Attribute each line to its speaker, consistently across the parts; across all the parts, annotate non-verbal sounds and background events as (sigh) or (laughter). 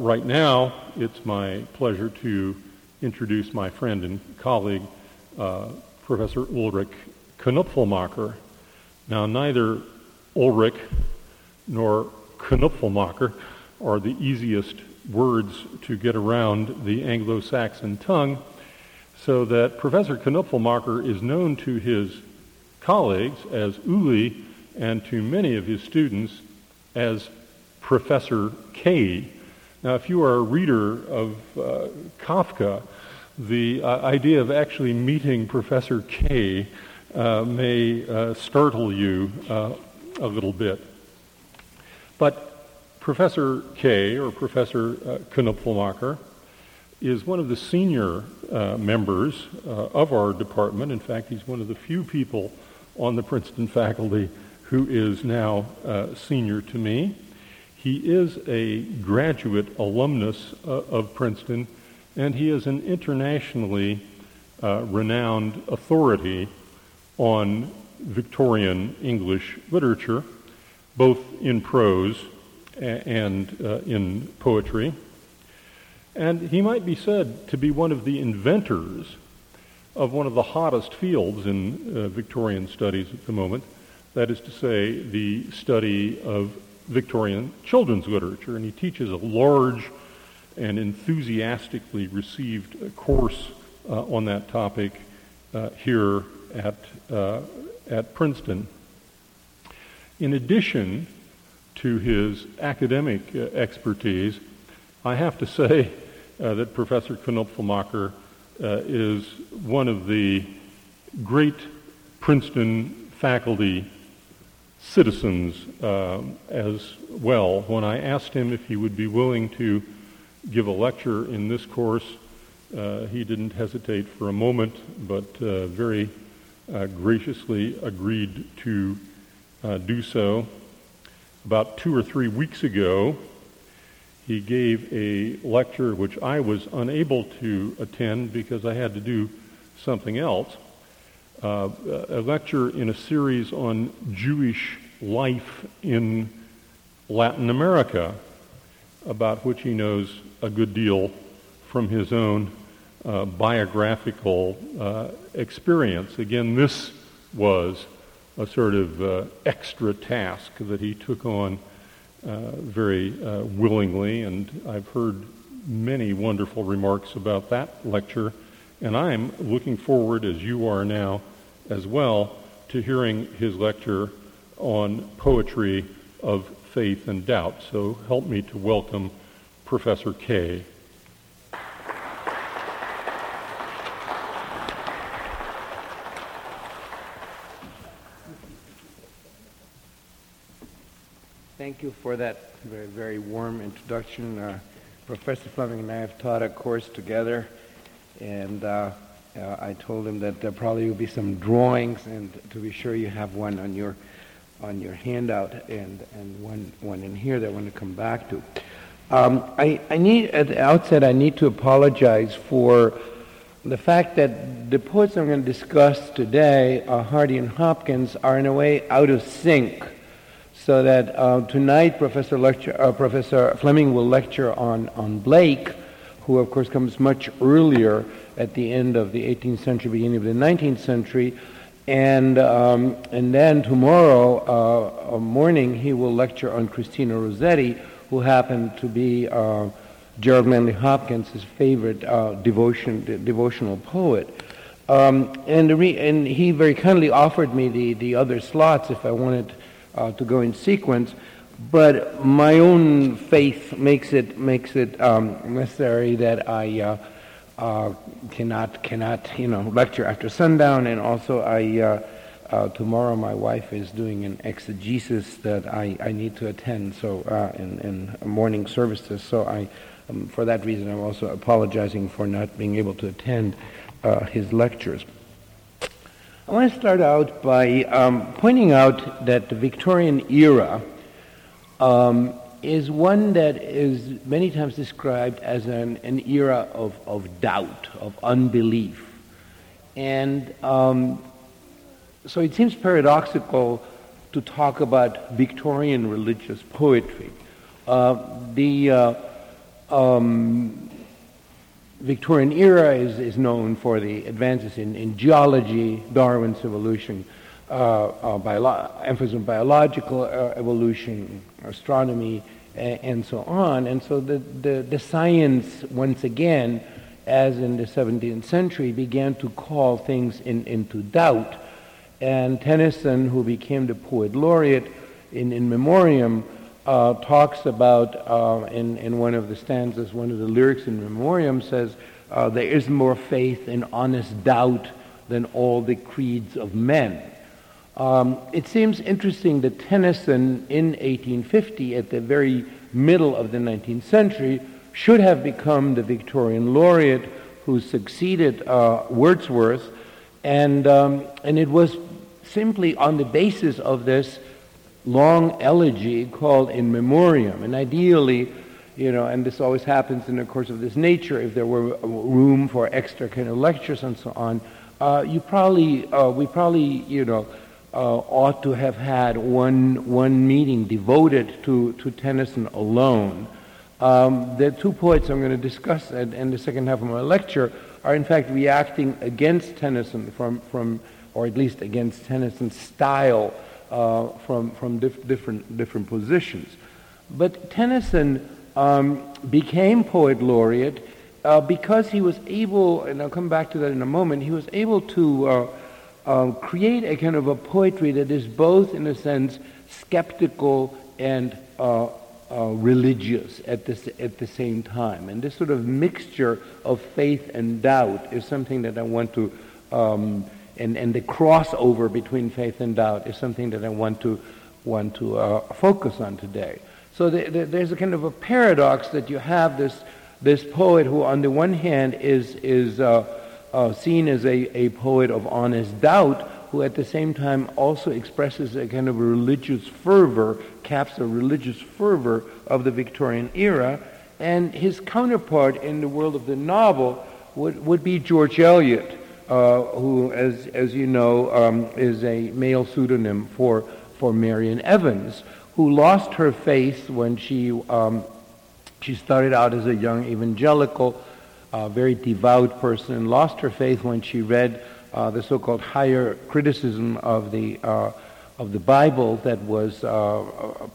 Speaker 1: Right now, it's my pleasure to introduce my friend and colleague, uh, Professor Ulrich Knoepflmacher. Now, neither Ulrich nor Knoepflmacher are the easiest words to get around the Anglo-Saxon tongue, so that Professor Knoepflmacher is known to his colleagues as Uli and to many of his students as Professor K. Now, if you are a reader of uh, Kafka, the uh, idea of actually meeting Professor K uh, may uh, startle you uh, a little bit. But Professor K, or Professor uh, Knoepflmacher, is one of the senior uh, members of our department. In fact, he's one of the few people on the Princeton faculty who is now senior to me. He is a graduate alumnus uh, of Princeton, and he is an internationally uh, renowned authority on Victorian English literature, both in prose and uh, in poetry. And he might be said to be one of the inventors of one of the hottest fields in uh, Victorian studies at the moment, that is to say, the study of Victorian children's literature, and he teaches a large and enthusiastically received course uh, on that topic uh, here at, uh, at Princeton. In addition to his academic uh, expertise, I have to say uh, that Professor Knoepflmacher uh, is one of the great Princeton faculty citizens uh, as well. When I asked him if he would be willing to give a lecture in this course, uh, he didn't hesitate for a moment, but uh, very uh, graciously agreed to uh, do so. About two or three weeks ago, he gave a lecture which I was unable to attend because I had to do something else uh, a lecture in a series on Jewish life in Latin America, about which he knows a good deal from his own uh, biographical uh, experience. Again, this was a sort of uh, extra task that he took on uh, very uh, willingly, and I've heard many wonderful remarks about that lecture and I'm looking forward, as you are now as well, to hearing his lecture on poetry of faith and doubt. So help me to welcome Professor K.
Speaker 2: Thank you for that very, very warm introduction. Uh, Professor Fleming and I have taught a course together and uh, uh, I told him that there probably will be some drawings, and to be sure you have one on your on your handout and and one one in here that I want to come back to. Um, I, I need at the outset I need to apologize for the fact that the poets I'm going to discuss today, uh, Hardy and Hopkins, are in a way out of sync. So that uh, tonight, Professor, lecture, uh, Professor Fleming will lecture on, on Blake, who of course comes much earlier at the end of the 18th century, beginning of the 19th century. And, um, and then tomorrow uh, morning he will lecture on Christina Rossetti, who happened to be uh, Gerard Manley Hopkins' favorite uh, devotion, de- devotional poet. Um, and, re- and, he very kindly offered me the, the other slots if I wanted uh, to go in sequence but my own faith makes it makes it um, necessary that I uh, uh, cannot cannot you know lecture after sundown, and also I uh, uh tomorrow my wife is doing an exegesis that I, I need to attend so uh, in, in morning services. So I um, for that reason I'm also apologizing for not being able to attend uh, his lectures. I want to start out by um, pointing out that the Victorian era um, is one that is many times described as an, an era of, of doubt, of unbelief. And um, so it seems paradoxical to talk about Victorian religious poetry. Uh, the, uh, Um, Victorian era is, is known for the advances in, in geology, Darwin's evolution, bio- emphasis on biological uh, evolution, astronomy, and, and, so on. And so the, the, the science, once again, as in the 17th century, began to call things in, into doubt. And Tennyson, who became the poet laureate in In Memoriam, uh, talks about, uh, in, in one of the stanzas, one of the lyrics in Memoriam says, uh, there is more faith in honest doubt than all the creeds of men. Um, it seems interesting that Tennyson in 1850, at the very middle of the 19th century, should have become the Victorian laureate who succeeded uh, Wordsworth, and, um, and it was simply on the basis of this long elegy called In Memoriam. And ideally, you know, and this always happens in the course of this nature, if there were room for extra kind of lectures and so on, uh, you probably, uh, we probably, you know, uh, ought to have had one, one meeting devoted to, to Tennyson alone. Um, the two poets I'm going to discuss in, the second half of my lecture are in fact reacting against Tennyson from, from or at least against Tennyson's style uh, from, from dif- different, different positions. But Tennyson um, became poet laureate uh, because he was able, and I'll come back to that in a moment, he was able to uh, um, create a kind of a poetry that is both, in a sense, skeptical and uh, uh, religious at, this, at the same time. And this sort of mixture of faith and doubt is something that I want to um, and, and the crossover between faith and doubt is something that I want to, want to uh, focus on today. So the, the, there's a kind of a paradox that you have this, this poet who, on the one hand, is, is uh, uh, seen as a, a poet of honest doubt, who at the same time also expresses a kind of religious fervor, caps a religious fervor of the Victorian era. And his counterpart in the world of the novel would, would be George Eliot uh, who, as, as you know, um, is a male pseudonym for, for Marian Evans, who lost her faith when she, um, she started out as a young evangelical, uh, very devout person, and lost her faith when she read uh, the so-called higher criticism of the, uh, of the Bible that was uh,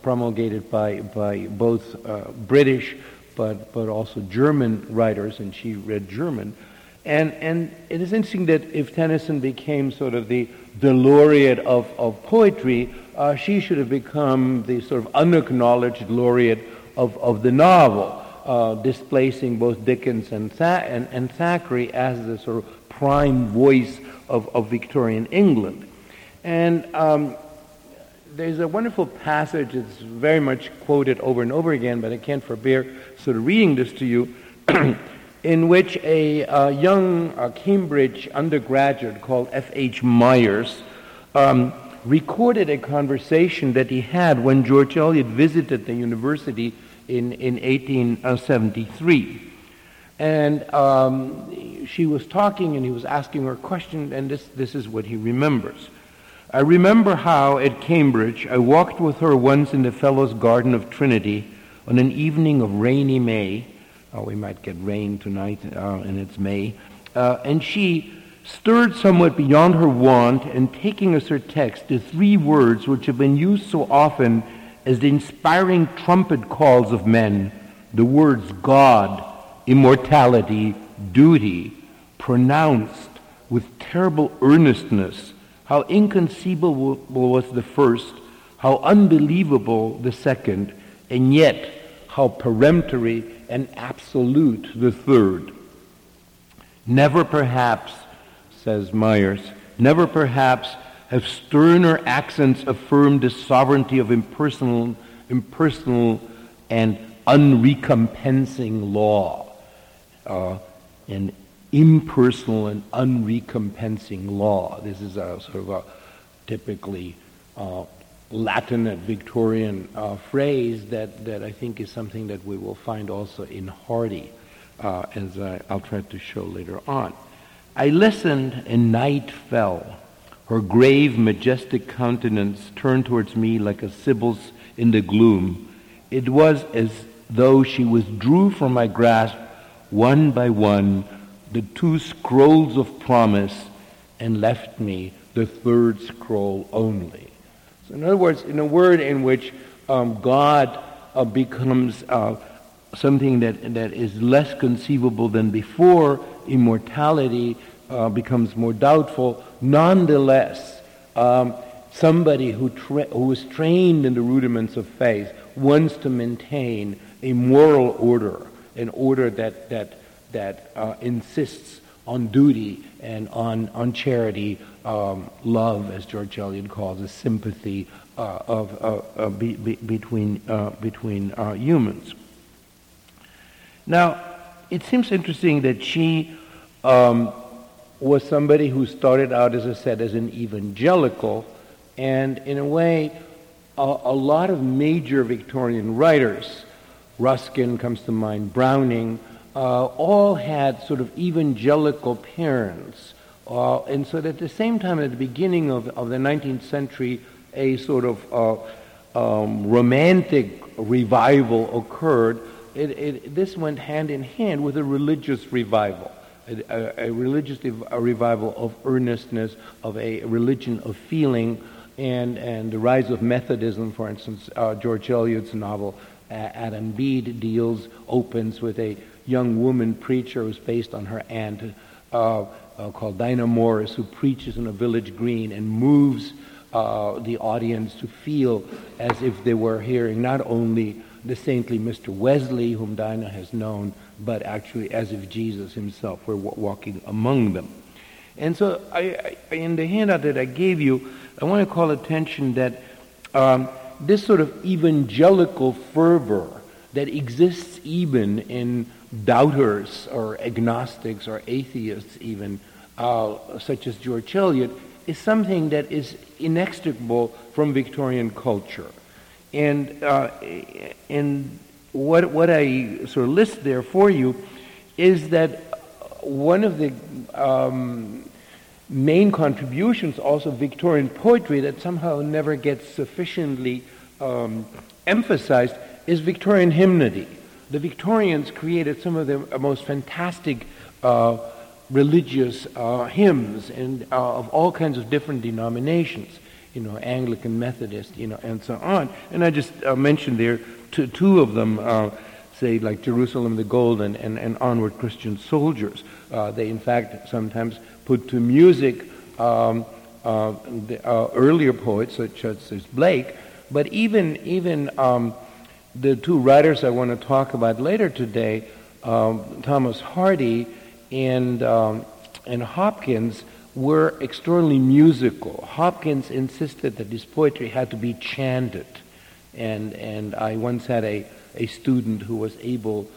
Speaker 2: promulgated by, by both uh, British but, but also German writers, and she read German. And, and it is interesting that if Tennyson became sort of the, the laureate of, of poetry, uh, she should have become the sort of unacknowledged laureate of, of the novel, uh, displacing both Dickens and, Tha- and, and, Thackeray as the sort of prime voice of, of Victorian England. And um, there's a wonderful passage that's very much quoted over and over again, but I can't forbear sort of reading this to you. (clears throat) in which a uh, young uh, Cambridge undergraduate called F.H. Myers um, recorded a conversation that he had when George Eliot visited the university in, in 1873. And um, she was talking and he was asking her a question, and this, this is what he remembers. I remember how at Cambridge I walked with her once in the Fellows' Garden of Trinity on an evening of rainy May Oh, we might get rain tonight, uh, and it's May. Uh, and she stirred somewhat beyond her wont, and taking as her text the three words which have been used so often as the inspiring trumpet calls of men, the words God, immortality, duty, pronounced with terrible earnestness. How inconceivable was the first, how unbelievable the second, and yet how peremptory and absolute the third. Never perhaps, says Myers, never perhaps have sterner accents affirmed the sovereignty of impersonal, impersonal and unrecompensing law. Uh, an impersonal and unrecompensing law. This is a sort of a typically uh, Latin and Victorian uh, phrase that, that I think is something that we will find also in Hardy, uh, as I, I'll try to show later on. I listened, and night fell. Her grave, majestic countenance turned towards me like a Sibyl's in the gloom. It was as though she withdrew from my grasp one by one the two scrolls of promise and left me the third scroll only. So, in other words, in a word in which um, God uh, becomes uh, something that, that is less conceivable than before, immortality uh, becomes more doubtful. Nonetheless, um, somebody who, tra- who is trained in the rudiments of faith wants to maintain a moral order, an order that, that, that uh, insists on duty and on, on charity, um, love, as George Eliot calls it, sympathy uh, of, uh, be, be, between, uh, between uh, humans. Now, it seems interesting that she um, was somebody who started out, as I said, as an evangelical, and in a way, a, a lot of major Victorian writers, Ruskin comes to mind, Browning, uh, all had sort of evangelical parents. Uh, and so at the same time, at the beginning of, of the 19th century, a sort of uh, um, romantic revival occurred. It, it, this went hand in hand with a religious revival, a, a, religious a revival of earnestness, of a religion of feeling, and, and the rise of Methodism, for instance, uh, George Eliot's novel Adam Bede deals, opens with a young woman preacher who's based on her aunt uh, uh, called Dinah Morris, who preaches in a village green and moves uh, the audience to feel as if they were hearing not only the saintly Mr. Wesley, whom Dinah has known, but actually as if Jesus himself were walking among them. And so, I, I, in the handout that I gave you, I want to call attention that um, this sort of evangelical fervor that exists even in doubters or agnostics or atheists, even, uh, such as George Eliot, is something that is inextricable from Victorian culture. And, uh, and what, what I sort of list there for you is that one of the um, main contributions also Victorian poetry that somehow never gets sufficiently um, emphasized is Victorian hymnody. The Victorians created some of the most fantastic uh, religious uh, hymns and uh, of all kinds of different denominations, you know, Anglican, Methodist, you know, and so on. And I just uh, mentioned there two, two of them, uh, say like Jerusalem the Golden and, and Onward Christian Soldiers. Uh, they, in fact, sometimes put to music um, uh, the earlier poets such as, as Blake, but even even um, the two writers I want to talk about later today, um, Thomas Hardy and, um, and Hopkins were extraordinarily musical. Hopkins insisted that his poetry had to be chanted. And, and I once had a, a student who was able,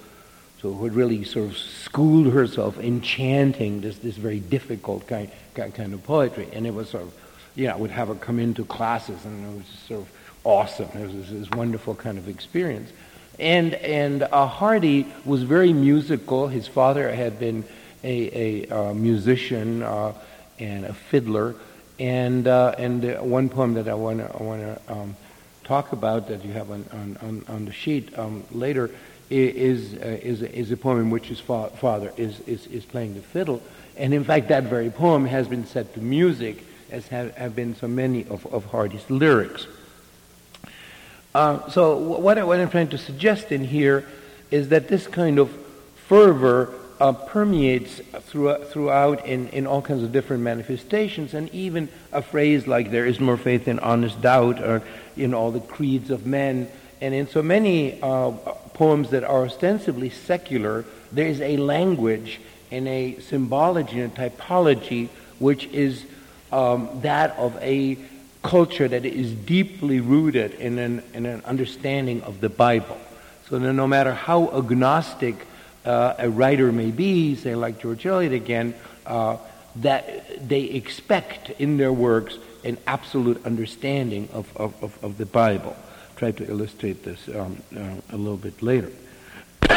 Speaker 2: so who had really sort of schooled herself in chanting this, this very difficult kind, kind of poetry. And it was sort of, you know, I would have her come into classes and it was just sort of awesome. It was this wonderful kind of experience. And, and uh, Hardy was very musical. His father had been a, a uh, musician uh, and a fiddler. And, uh, and one poem that I want to I wanna, um, talk about that you have on, on, on the sheet um, later is, uh, is, is a poem in which his fa- father is, is, is playing the fiddle. And in fact, that very poem has been set to music, as have, have been so many of, of Hardy's lyrics. Uh, so what, I, what I'm trying to suggest in here is that this kind of fervor uh, permeates throughout, throughout in, in all kinds of different manifestations, and even a phrase like "there is more faith in honest doubt," or in all the creeds of men, and in so many uh, poems that are ostensibly secular, there is a language and a symbology and a typology which is um, that of a culture that is deeply rooted in an, in an understanding of the Bible. So no matter how agnostic uh, a writer may be, say like George Eliot again, uh, that they expect in their works an absolute understanding of, of, of, of the Bible. I'll try to illustrate this um, uh, a little bit later. (coughs)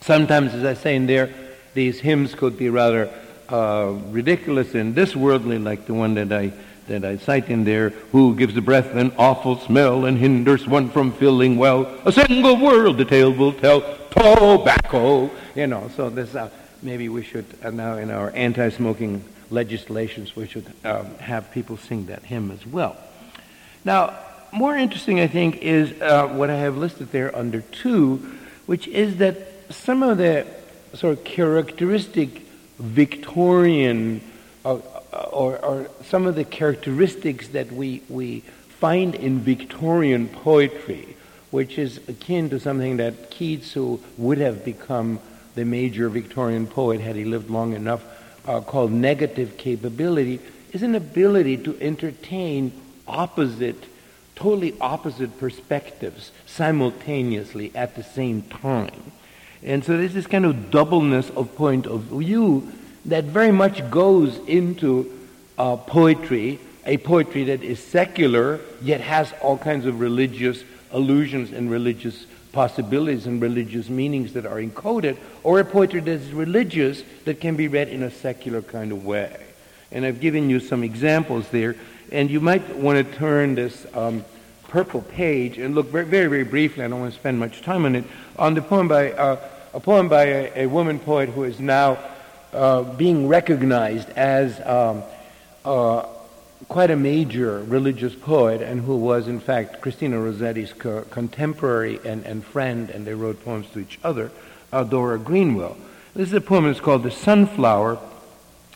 Speaker 2: Sometimes, as I say in there, these hymns could be rather uh, ridiculous and this worldly, like the one that I that I cite in there, who gives the breath an awful smell and hinders one from feeling well. A single word the tale will tell, tobacco. You know, so this, uh, maybe we should, uh, now in our anti-smoking legislations, we should um, have people sing that hymn as well. Now, more interesting, I think, is uh, what I have listed there under two, which is that some of the sort of characteristic Victorian or, or, some of the characteristics that we, we find in Victorian poetry, which is akin to something that Keats, who would have become the major Victorian poet had he lived long enough, uh, called negative capability, is an ability to entertain opposite, totally opposite perspectives simultaneously at the same time. And so there's this kind of doubleness of point of view that very much goes into uh, poetry, a poetry that is secular, yet has all kinds of religious allusions and religious possibilities and religious meanings that are encoded, or a poetry that is religious that can be read in a secular kind of way. And I've given you some examples there, and you might want to turn this um, purple page and look very, very, very briefly. I don't want to spend much time on it. On the poem by uh, a poem by a, a, woman poet who is now uh, being recognized as um, uh, quite a major religious poet and who was, in fact, Christina Rossetti's co- contemporary and, and friend, and they wrote poems to each other, uh, Dora Greenwell. This is a poem that's called The Sunflower.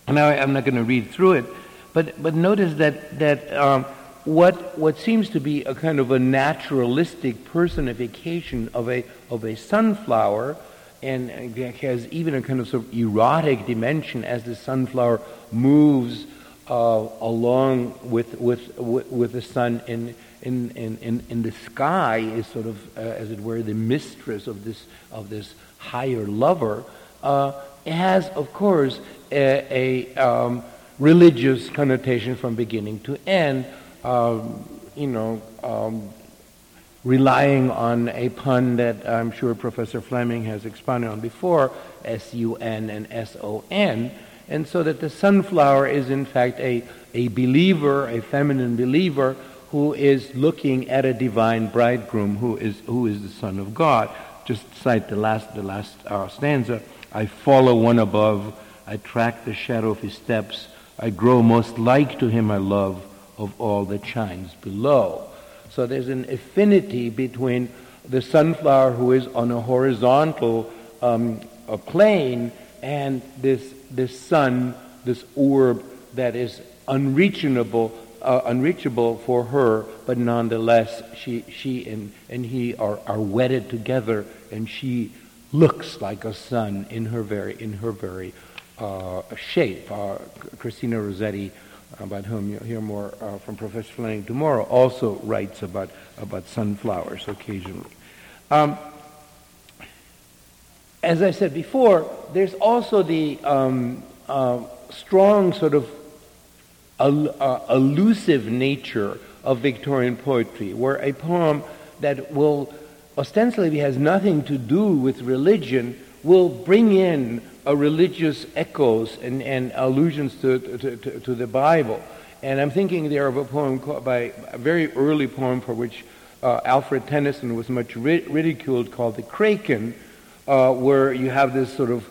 Speaker 2: Now, I'm not going to read through it, but, but notice that, that um, what, what seems to be a kind of a naturalistic personification of a, of a sunflower and has even a kind of, sort of erotic dimension as the sunflower moves uh, along with, with, with the sun in, in, in, in, the sky is sort of, uh, as it were, the mistress of this, of this higher lover, uh, has, of course, a, a um, religious connotation from beginning to end. Um, you know, um, relying on a pun that I'm sure Professor Fleming has expounded on before, S-U-N and S-O-N, and so that the sunflower is in fact a, a believer, a feminine believer, who is looking at a divine bridegroom who is, who is the Son of God. Just cite the last, the last uh, stanza. I follow one above, I track the shadow of his steps, I grow most like to him I love of all that shines below. So there's an affinity between the sunflower who is on a horizontal um, a plane and this, this sun, this orb that is unreachable, uh, unreachable for her, but nonetheless she, she and, and he are, are wedded together and she looks like a sun in her very, in her very uh, shape. Uh, Christina Rossetti about whom you'll hear more uh, from Professor Fleming tomorrow, also writes about, about sunflowers occasionally. Um, as I said before, there's also the um, uh, strong sort of el- uh, elusive nature of Victorian poetry, where a poem that will ostensibly has nothing to do with religion will bring in religious echoes and, and allusions to, to, to, to, the Bible. And I'm thinking there of a poem called, by a very early poem for which uh, Alfred Tennyson was much ri- ridiculed called The Kraken, uh, where you have this sort of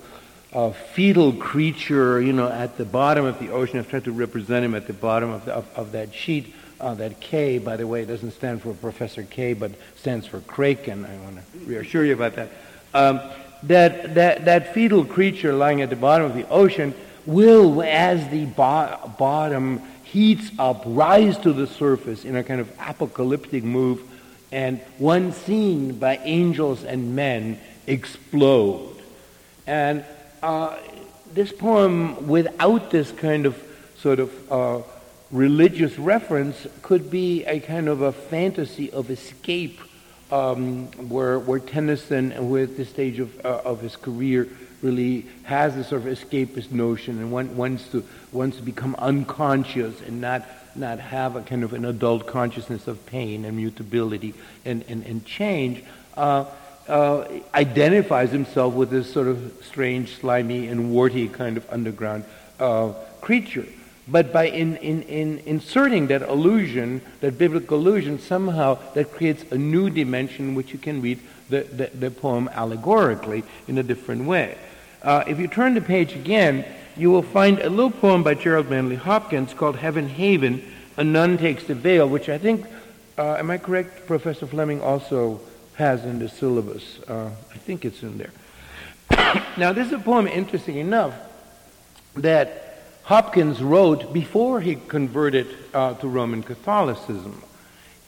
Speaker 2: uh, fetal creature, you know, at the bottom of the ocean. I've tried to represent him at the bottom of, the, of, of that sheet. Uh, that K, by the way, doesn't stand for Professor K, but stands for Kraken. I want to reassure you about that. Um, that, that, that fetal creature lying at the bottom of the ocean will, as the bo- bottom heats up, rise to the surface in a kind of apocalyptic move, and one seen by angels and men explode. And uh, this poem, without this kind of sort of uh, religious reference, could be a kind of a fantasy of escape um, where, where Tennyson, at this stage of, uh, of his career, really has this sort of escapist notion and want, wants, to, wants to become unconscious and not, not have a kind of an adult consciousness of pain and mutability and, and, and change, uh, uh, identifies himself with this sort of strange, slimy, and warty kind of underground uh, creature. But by in, in, in inserting that allusion, that biblical allusion, somehow that creates a new dimension which you can read the, the, the poem allegorically in a different way. Uh, if you turn the page again, you will find a little poem by Gerard Manley Hopkins called Heaven Haven, A Nun Takes the Veil, which I think, uh, am I correct, Professor Fleming also has in the syllabus. Uh, I think it's in there. (coughs) now, this is a poem, interesting enough, that Hopkins wrote before he converted uh, to Roman Catholicism.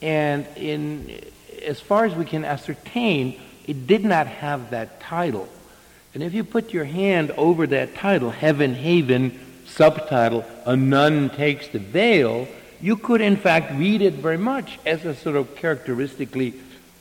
Speaker 2: And in, as far as we can ascertain, it did not have that title. And if you put your hand over that title, Heaven Haven, subtitle, A Nun Takes the Veil, you could in fact read it very much as a sort of characteristically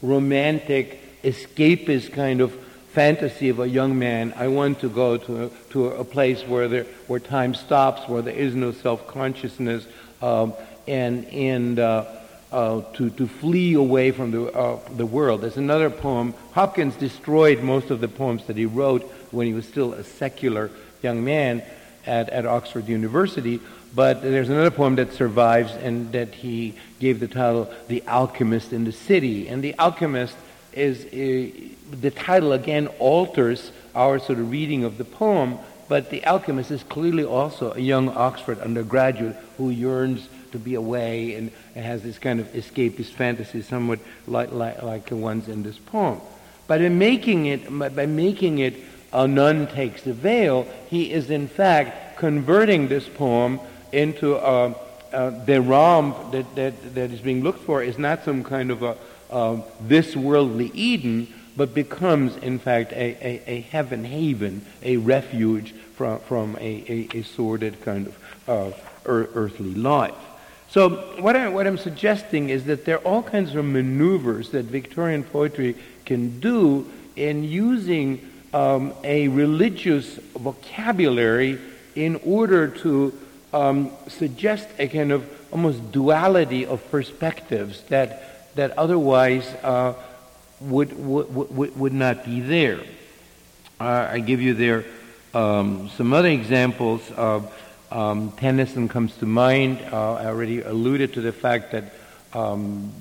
Speaker 2: romantic, escapist kind of fantasy of a young man. I want to go to a, to a place where there, where time stops, where there is no self consciousness, um, and and uh, uh, to to flee away from the uh, the world. There's another poem. Hopkins destroyed most of the poems that he wrote when he was still a secular young man at, at Oxford University. But there's another poem that survives and that he gave the title The Alchemist in the City. And The Alchemist is, uh, the title again alters our sort of reading of the poem, but The Alchemist is clearly also a young Oxford undergraduate who yearns to be away and, and has this kind of escapist fantasy, somewhat like, like, like the ones in this poem. But in making it, by making it a nun takes the veil, he is in fact converting this poem into a, uh, the realm that, that, that is being looked for is not some kind of a uh, this worldly Eden, but becomes, in fact, a, a, a heaven haven, a refuge from, from a, a, a sordid kind of uh, earthly life. So, what, I, what I'm suggesting is that there are all kinds of maneuvers that Victorian poetry can do in using um, a religious vocabulary in order to um, suggest a kind of almost duality of perspectives that, that otherwise uh, would, would, would, not be there. Uh, I give you there um, some other examples. Of, um, Tennyson comes to mind. Uh, I already alluded to the fact that um,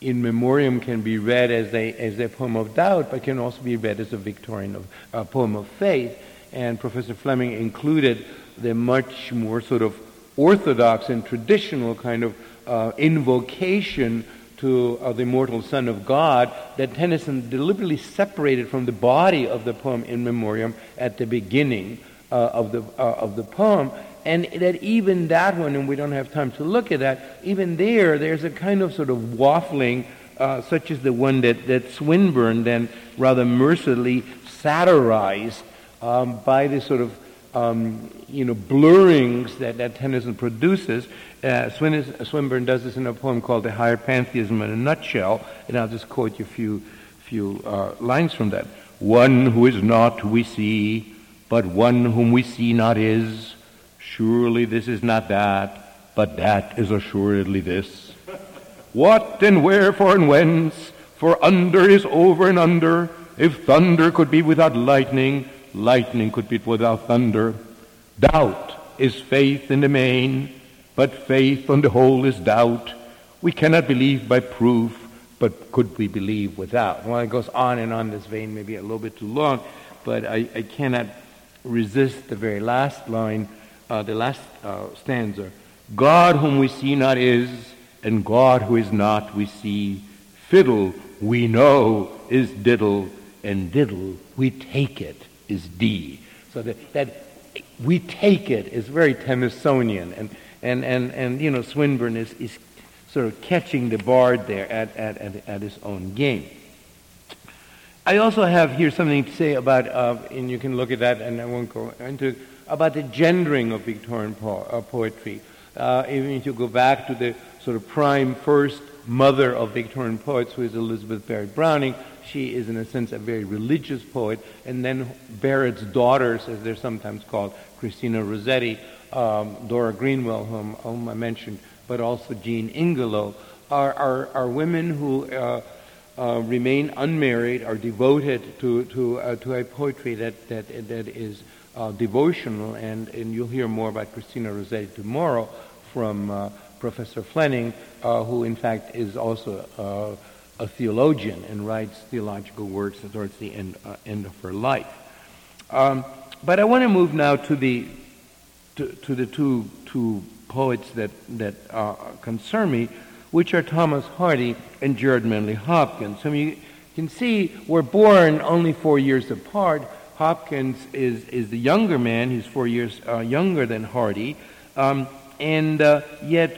Speaker 2: in memoriam can be read as a, as a poem of doubt, but can also be read as a Victorian of, uh, poem of faith. And Professor Fleming included the much more sort of orthodox and traditional kind of uh, invocation to uh, the immortal Son of God that Tennyson deliberately separated from the body of the poem in memoriam at the beginning uh, of, the, uh, of the poem. And that even that one, and we don't have time to look at that, even there, there's a kind of sort of waffling, uh, such as the one that, that Swinburne then rather mercilessly satirized um, by this sort of um, you know, blurrings that, that Tennyson produces. Uh, Swinburne does this in a poem called The Higher Pantheism in a Nutshell, and I'll just quote you a few, few uh, lines from that. One who is not we see, but one whom we see not is. Surely this is not that, but that is assuredly this. What and wherefore and whence, for under is over and under. If thunder could be without lightning, lightning could be without thunder. Doubt is faith in the main, but faith on the whole is doubt. We cannot believe by proof, but could we believe without? Well, it goes on and on this vein, maybe a little bit too long, but I, I cannot resist the very last line, uh, the last uh, stanza. God whom we see not is, and God who is not we see. Fiddle we know is diddle, and diddle we take it is D. So that, that we take it is very Tennysonian. And, and, and, and you know, Swinburne is, is sort of catching the bard there at, at, at, at his own game. I also have here something to say about, uh, and you can look at that, and I won't go into, it, about the gendering of Victorian po- uh, poetry. Uh, even if you go back to the sort of prime first mother of Victorian poets, who is Elizabeth Barrett Browning, she is, in a sense, a very religious poet. And then Barrett's daughters, as they're sometimes called, Christina Rossetti, um, Dora Greenwell, whom, whom, I mentioned, but also Jean Ingelow, are, are, are women who uh, uh, remain unmarried, are devoted to, to, uh, to a poetry that, that, that is uh, devotional, and, and you'll hear more about Christina Rossetti tomorrow from uh, Professor Fleming, uh, who in fact is also a theologian and writes theological works towards the end, end of her life. Um, but I want to move now to the, to, to the two, two poets that, that concern me, which are Thomas Hardy and Gerard Manley Hopkins. So you can see we're born only four years apart. Hopkins is, is the younger man, he's four years uh, younger than Hardy, um, and uh, yet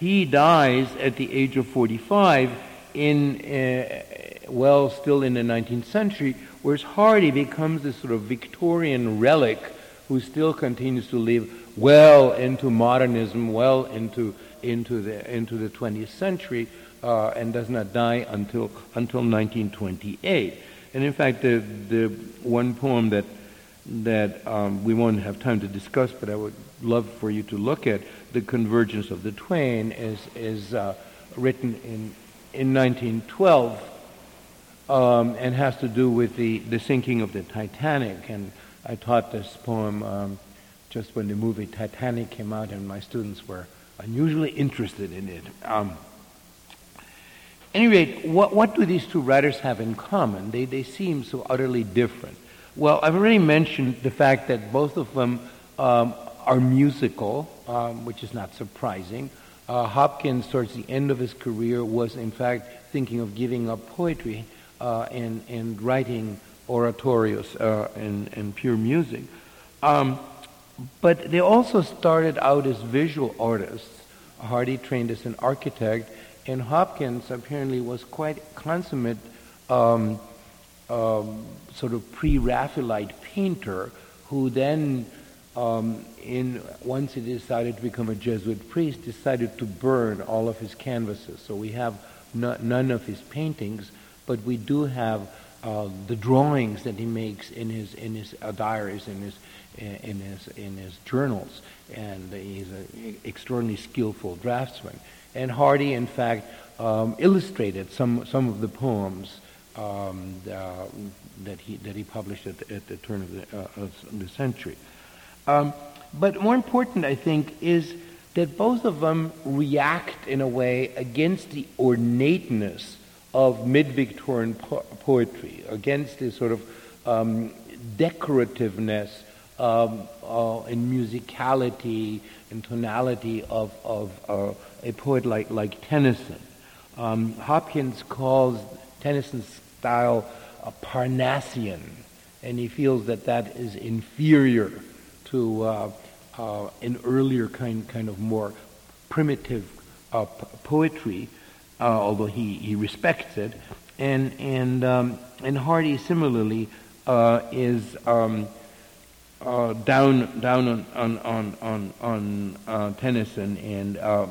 Speaker 2: he dies at the age of 45 in, uh, well, still in the 19th century, whereas Hardy becomes this sort of Victorian relic who still continues to live well into modernism, well into into the, into the 20th century uh, and does not die until, until 1928. And in fact, the, the one poem that, that um, we won't have time to discuss, but I would love for you to look at, The Convergence of the Twain, is, is uh, written in, in 1912 um, and has to do with the, the sinking of the Titanic. And I taught this poem um, just when the movie Titanic came out, and my students were unusually interested in it. Um, any rate, what, what do these two writers have in common? They, they seem so utterly different. Well, I've already mentioned the fact that both of them um, are musical, um, which is not surprising. Uh, Hopkins, towards the end of his career, was in fact thinking of giving up poetry uh, and, and writing oratorios uh, and, and pure music. Um, but they also started out as visual artists. Hardy trained as an architect, and Hopkins apparently was quite consummate um, um, sort of pre-Raphaelite painter who then, um, in, once he decided to become a Jesuit priest, decided to burn all of his canvases. So we have no, none of his paintings, but we do have uh, the drawings that he makes in his, in his uh, diaries, in his in his in his journals, and he's an extraordinarily skillful draftsman. And Hardy, in fact, um, illustrated some some of the poems um, uh, that he that he published at, at the turn of the, uh, of the century. Um, but more important, I think, is that both of them react in a way against the ornateness of mid-Victorian po- poetry, against the sort of um, decorativeness um, uh, and musicality and tonality of, of uh, a poet like, like Tennyson. Um, Hopkins calls Tennyson's style a Parnassian, and he feels that that is inferior to uh, uh an earlier kind, kind of more primitive uh, p- poetry, uh, although he, he respects it. And, and, um, and Hardy similarly is. Um, uh, down down on on on on, on uh, Tennyson and uh,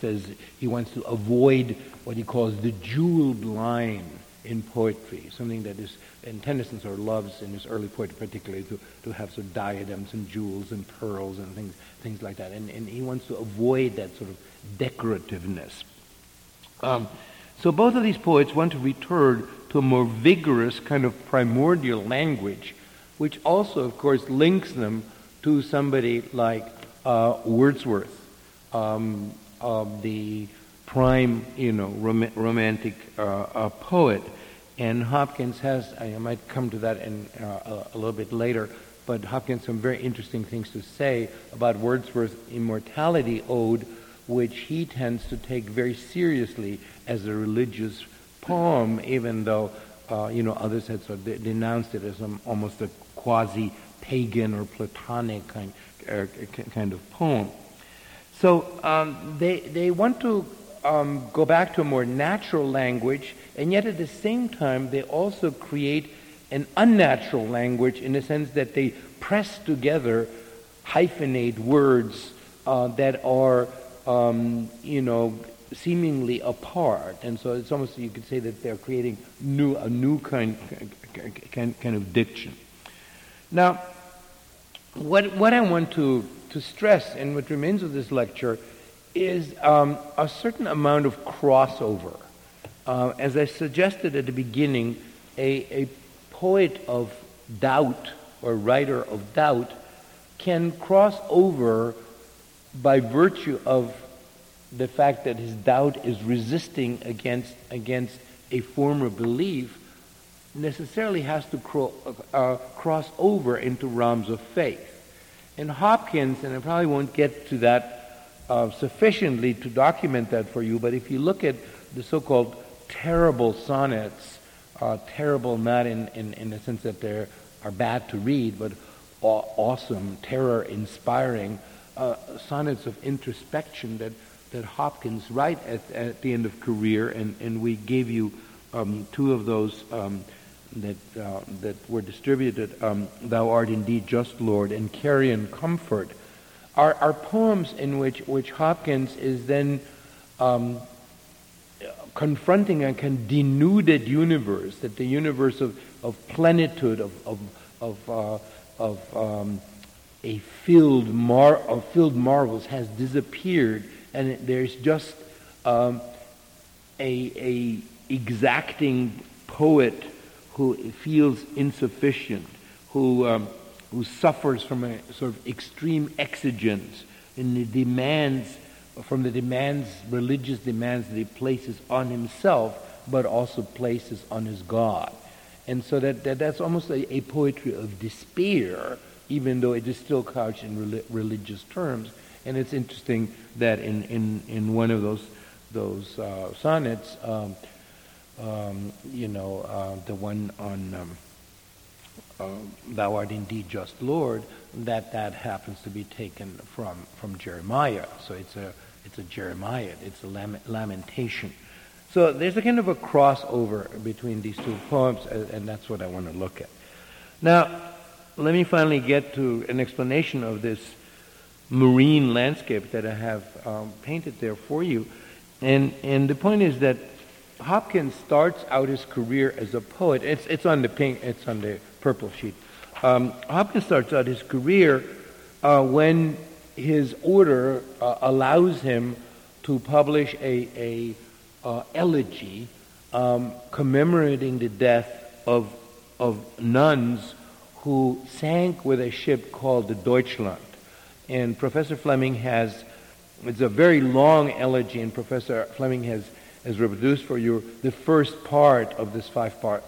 Speaker 2: says he wants to avoid what he calls the jeweled line in poetry, something that is and Tennyson sort of loves in his early poetry particularly to, to have sort of diadems and jewels and pearls and things things like that, and and he wants to avoid that sort of decorativeness. Um, so both of these poets want to return to a more vigorous kind of primordial language which also, of course, links them to somebody like uh, Wordsworth, um, the prime, you know, rom- romantic uh, uh, poet. And Hopkins has, I might come to that in, uh, a, a little bit later, but Hopkins has some very interesting things to say about Wordsworth's Immortality Ode, which he tends to take very seriously as a religious poem, even though uh, you know others had sort of denounced it as um, almost a quasi-pagan or Platonic kind, uh, kind of poem. So um, they, they want to um, go back to a more natural language, and yet at the same time, they also create an unnatural language in the sense that they press together, hyphenate words uh, that are, um, you know, seemingly apart. And so it's almost, you could say that they're creating new, a new kind, kind, kind of diction. Now, what, what I want to, to stress in what remains of this lecture is um, a certain amount of crossover uh, as I suggested at the beginning, a, a poet of doubt or writer of doubt can cross over by virtue of the fact that his doubt is resisting against, against a former belief, necessarily has to cro- uh, cross over into realms of faith. And Hopkins, and I probably won't get to that uh, sufficiently to document that for you, but if you look at the so called terrible sonnets, uh, terrible not in, in, in the sense that they are bad to read, but aw- awesome, terror inspiring uh, sonnets of introspection that, that Hopkins write at, at the end of career, and, and we gave you um, two of those um, that, uh, that were distributed, um, Thou art indeed just, Lord, and Carrion Comfort, are, are poems in which, which Hopkins is then um, confronting a kind of denuded universe, that the universe of, of plenitude, of, of, of, uh, of um, a filled, mar- marvels has disappeared, and there's just um, a, a exacting poet who feels insufficient, who, um, who suffers from a sort of extreme exigence in the demands, from the demands, religious demands that he places on himself, but also places on his God. And so that, that that's almost a, a poetry of despair, even though it is still couched in religious terms. And it's interesting that in, in, in one of those, those uh, sonnets, um, um, you know, uh, the one on um, uh, "Thou art indeed just Lord," that that happens to be taken from from Jeremiah. So it's a it's a Jeremiah. It's a lamentation. So there's a kind of a crossover between these two poems, and that's what I want to look at. Now, let me finally get to an explanation of this marine landscape that I have um, painted there for you. And, and the point is that Hopkins starts out his career as a poet. It's, it's on the pink, it's on the purple sheet. Um, Hopkins starts out his career uh, when his order uh, allows him to publish a, a uh, elegy um, commemorating the death of, of nuns who sank with a ship called the Deutschland. And Professor Fleming has, it's a very long elegy, and Professor Fleming has has reproduced for you the first part of this five-part,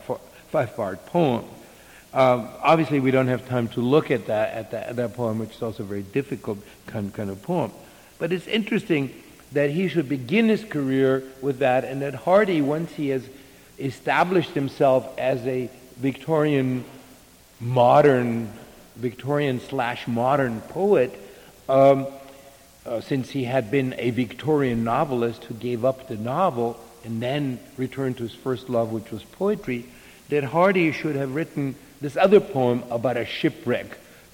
Speaker 2: five-part poem. Um, obviously, we don't have time to look at that, at that, at that poem, which is also a very difficult kind, kind of poem. But it's interesting that he should begin his career with that, and that Hardy, once he has established himself as a Victorian modern, Victorian slash modern poet, um, uh, since he had been a Victorian novelist who gave up the novel and then returned to his first love, which was poetry, that Hardy should have written this other poem about a shipwreck,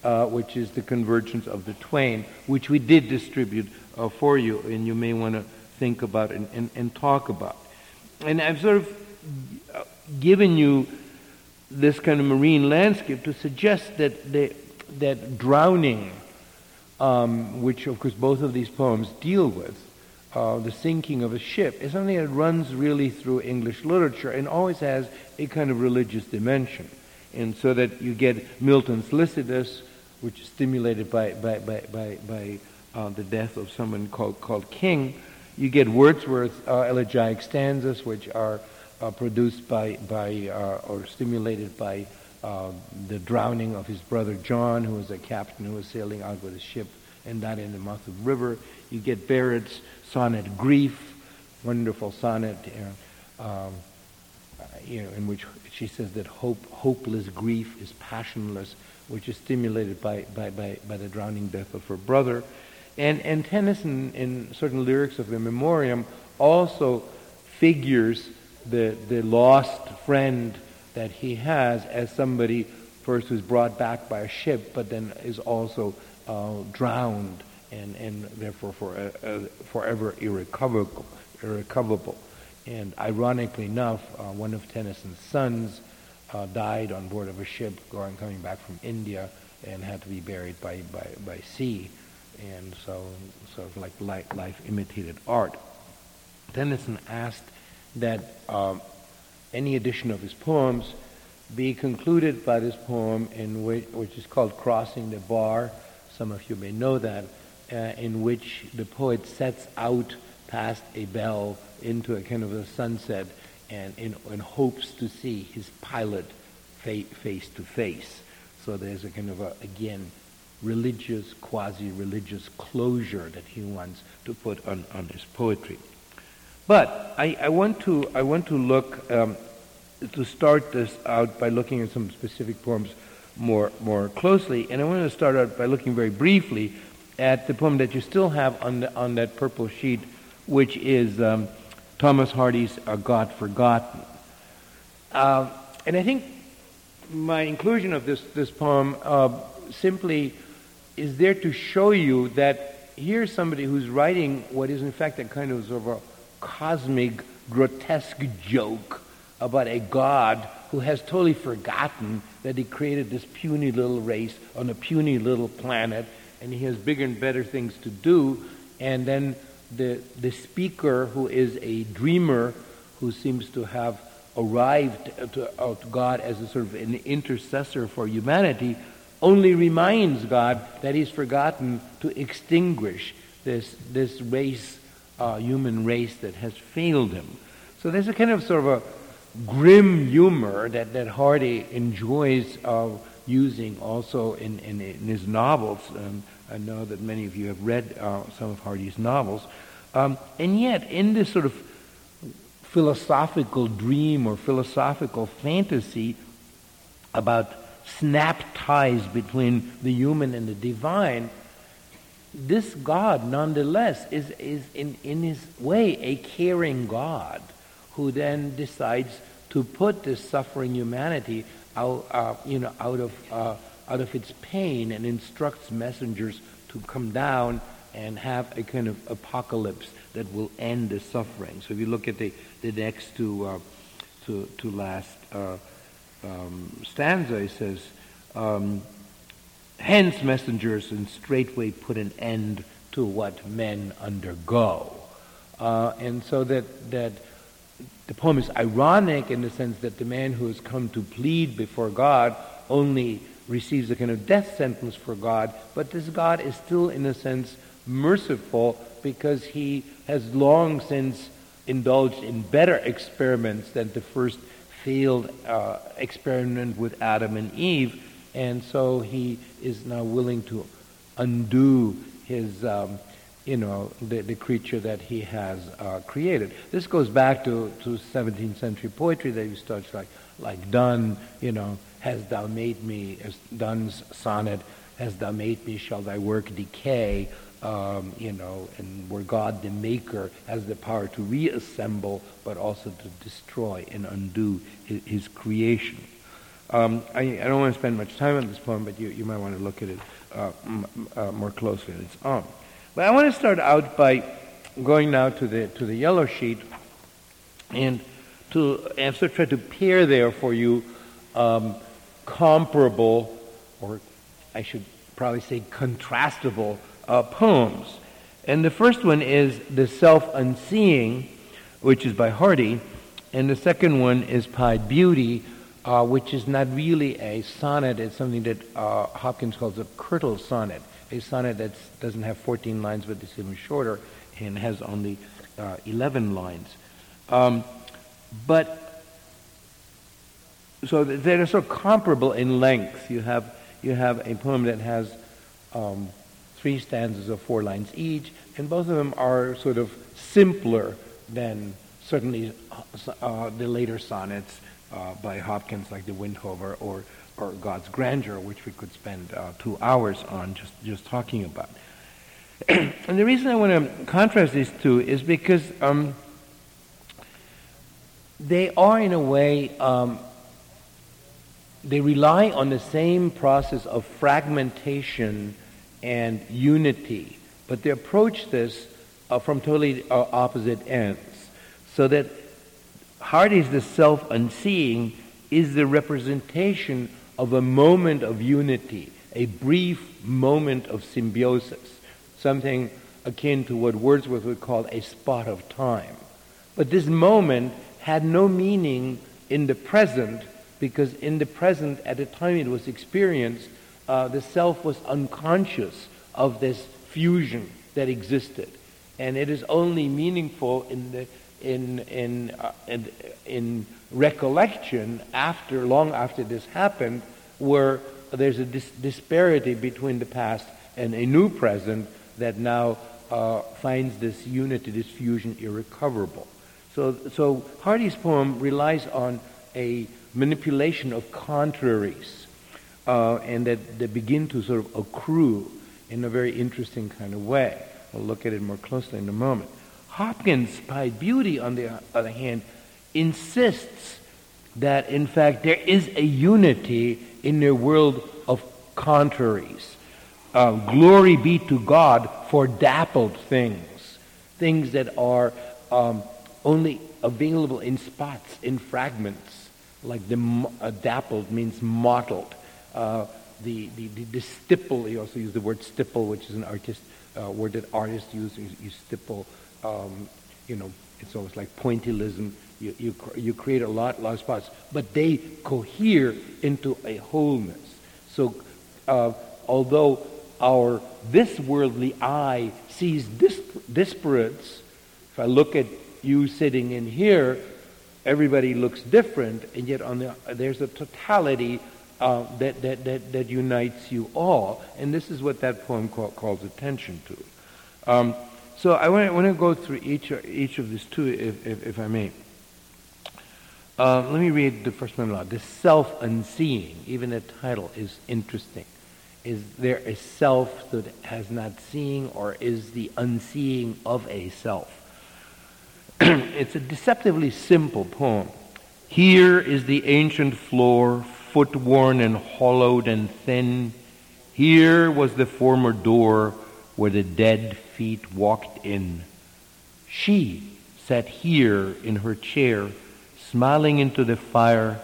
Speaker 2: uh, which is the convergence of the twain, which we did distribute uh, for you, and you may want to think about and, and, and, talk about. And I've sort of uh, given you this kind of marine landscape to suggest that, that drowning um, which of course both of these poems deal with, uh, the sinking of a ship, is something that runs really through English literature and always has a kind of religious dimension. And so that you get Milton's Lycidas, which is stimulated by, by, by, by, by uh, the death of someone called, called King. You get Wordsworth's uh, elegiac stanzas, which are uh, produced by, by uh, or stimulated by uh, the drowning of his brother John, who was a captain who was sailing out with a ship and died in the mouth of the river. You get Barrett's sonnet Grief, wonderful sonnet, you um, you know, in which she says that hope, hopeless grief is passionless, which is stimulated by, by, by, by the drowning death of her brother. And, and Tennyson, in certain lyrics of the Memoriam, also figures the, the lost friend that he has as somebody first who's brought back by a ship, but then is also uh, drowned and, and therefore for, uh, uh, forever irrecoverable, irrecoverable. And ironically enough, uh, one of Tennyson's sons uh, died on board of a ship going coming back from India and had to be buried by, by, by sea. And so, sort of like life, life imitated art. Tennyson asked that um, any edition of his poems be concluded by this poem, in which, which is called Crossing the Bar. Some of you may know that, uh, in which the poet sets out past a bell into a kind of a sunset and, in, and hopes to see his pilot fa- face to face. So there's a kind of a, again, religious, quasi-religious closure that he wants to put on, on his poetry. But I, I, want to, I want to look, um, to start this out by looking at some specific poems more, more closely. And I want to start out by looking very briefly at the poem that you still have on, the, on that purple sheet, which is um, Thomas Hardy's uh, God Forgotten. Uh, and I think my inclusion of this, this poem uh, simply is there to show you that here's somebody who's writing what is in fact a kind of sort of a cosmic, grotesque joke about a God who has totally forgotten that he created this puny little race on a puny little planet and he has bigger and better things to do. And then the, the speaker, who is a dreamer, who seems to have arrived to, God as a sort of an intercessor for humanity, only reminds God that he's forgotten to extinguish this, this race, uh, human race that has failed him. So there's a kind of sort of a grim humor that, that Hardy enjoys uh, using also in, in, in his novels. Um, I know that many of you have read uh, some of Hardy's novels. Um, and yet, in this sort of philosophical dream or philosophical fantasy about snap ties between the human and the divine, this God, nonetheless, is, is in, in his way a caring God who then decides to put this suffering humanity out, uh, you know, out of, uh, out of its pain and instructs messengers to come down and have a kind of apocalypse that will end the suffering. So if you look at the, the next two, uh, to, to last uh, um, stanza, it says, um, Hence messengers and straightway put an end to what men undergo. Uh, and so that, that the poem is ironic in the sense that the man who has come to plead before God only receives a kind of death sentence for God, but this God is still, in a sense, merciful because he has long since indulged in better experiments than the first failed uh, experiment with Adam and Eve, and so he is now willing to undo his um, you know, the, the creature that he has uh, created. This goes back to, to 17th century poetry that you start like, like Donne, you know, has thou made me, as Donne's sonnet, has thou made me, shall thy work decay, um, you know, and where God the maker has the power to reassemble, but also to destroy and undo his, his creation. Um, I, I, don't want to spend much time on this poem, but you, you might want to look at it uh, m- uh, more closely on its own. But I want to start out by going now to the, to the yellow sheet and to and so try to pair there for you um, comparable, or I should probably say contrastable uh, poems. And the first one is The Self Unseeing, which is by Hardy, and the second one is Pied Beauty, uh, which is not really a sonnet, it's something that uh, Hopkins calls a curtal sonnet a sonnet that doesn't have 14 lines but is even shorter and has only uh, 11 lines. Um, but so they're sort of comparable in length. You have you have a poem that has um, three stanzas of four lines each, and both of them are sort of simpler than certainly uh, the later sonnets uh, by Hopkins, like the Windhover or or God's grandeur, which we could spend uh, two hours on just, just talking about. (clears throat) and the reason I want to contrast these two is because um, they are, in a way, um, they rely on the same process of fragmentation and unity, but they approach this uh, from totally uh, opposite ends. So that Hardy's the self unseeing is the representation of a moment of unity, a brief moment of symbiosis, something akin to what Wordsworth would call a spot of time. But this moment had no meaning in the present because in the present, at the time it was experienced, uh, the self was unconscious of this fusion that existed. And it is only meaningful in, the, in, in, uh, in, in, recollection after, long after this happened, where there's a dis- disparity between the past and a new present that now uh, finds this unity, this fusion irrecoverable. So, so Hardy's poem relies on a manipulation of contraries, uh, and that they begin to sort of accrue in a very interesting kind of way. We'll look at it more closely in a moment. Hopkins, Pied Beauty, on the other hand, insists that in fact there is a unity in the world of contraries. Uh, glory be to God for dappled things, things that are um, only available in spots, in fragments, like the uh, dappled means mottled. Uh, the, the, the, the, stipple, he also used the word stipple, which is an artist uh, word that artists use. You, you stipple, um, you know, it's almost like pointillism. You, you, you create a lot, lot of spots, but they cohere into a wholeness. So, uh, although our this worldly eye sees dis- disparates, if I look at you sitting in here, everybody looks different, and yet on the, there's a totality uh, that, that, that, that unites you all. And this is what that poem call, calls attention to. Um, so I want to, go through each, each of these two, if, if, if I may. Uh, let me read the first one aloud. The self unseeing, even the title is interesting. Is there a self that has not seeing, or is the unseeing of a self? (clears throat) it's a deceptively simple poem. Here is the ancient floor, foot worn and hollowed and thin. Here was the former door where the dead feet walked in. She sat here in her chair, smiling into the fire.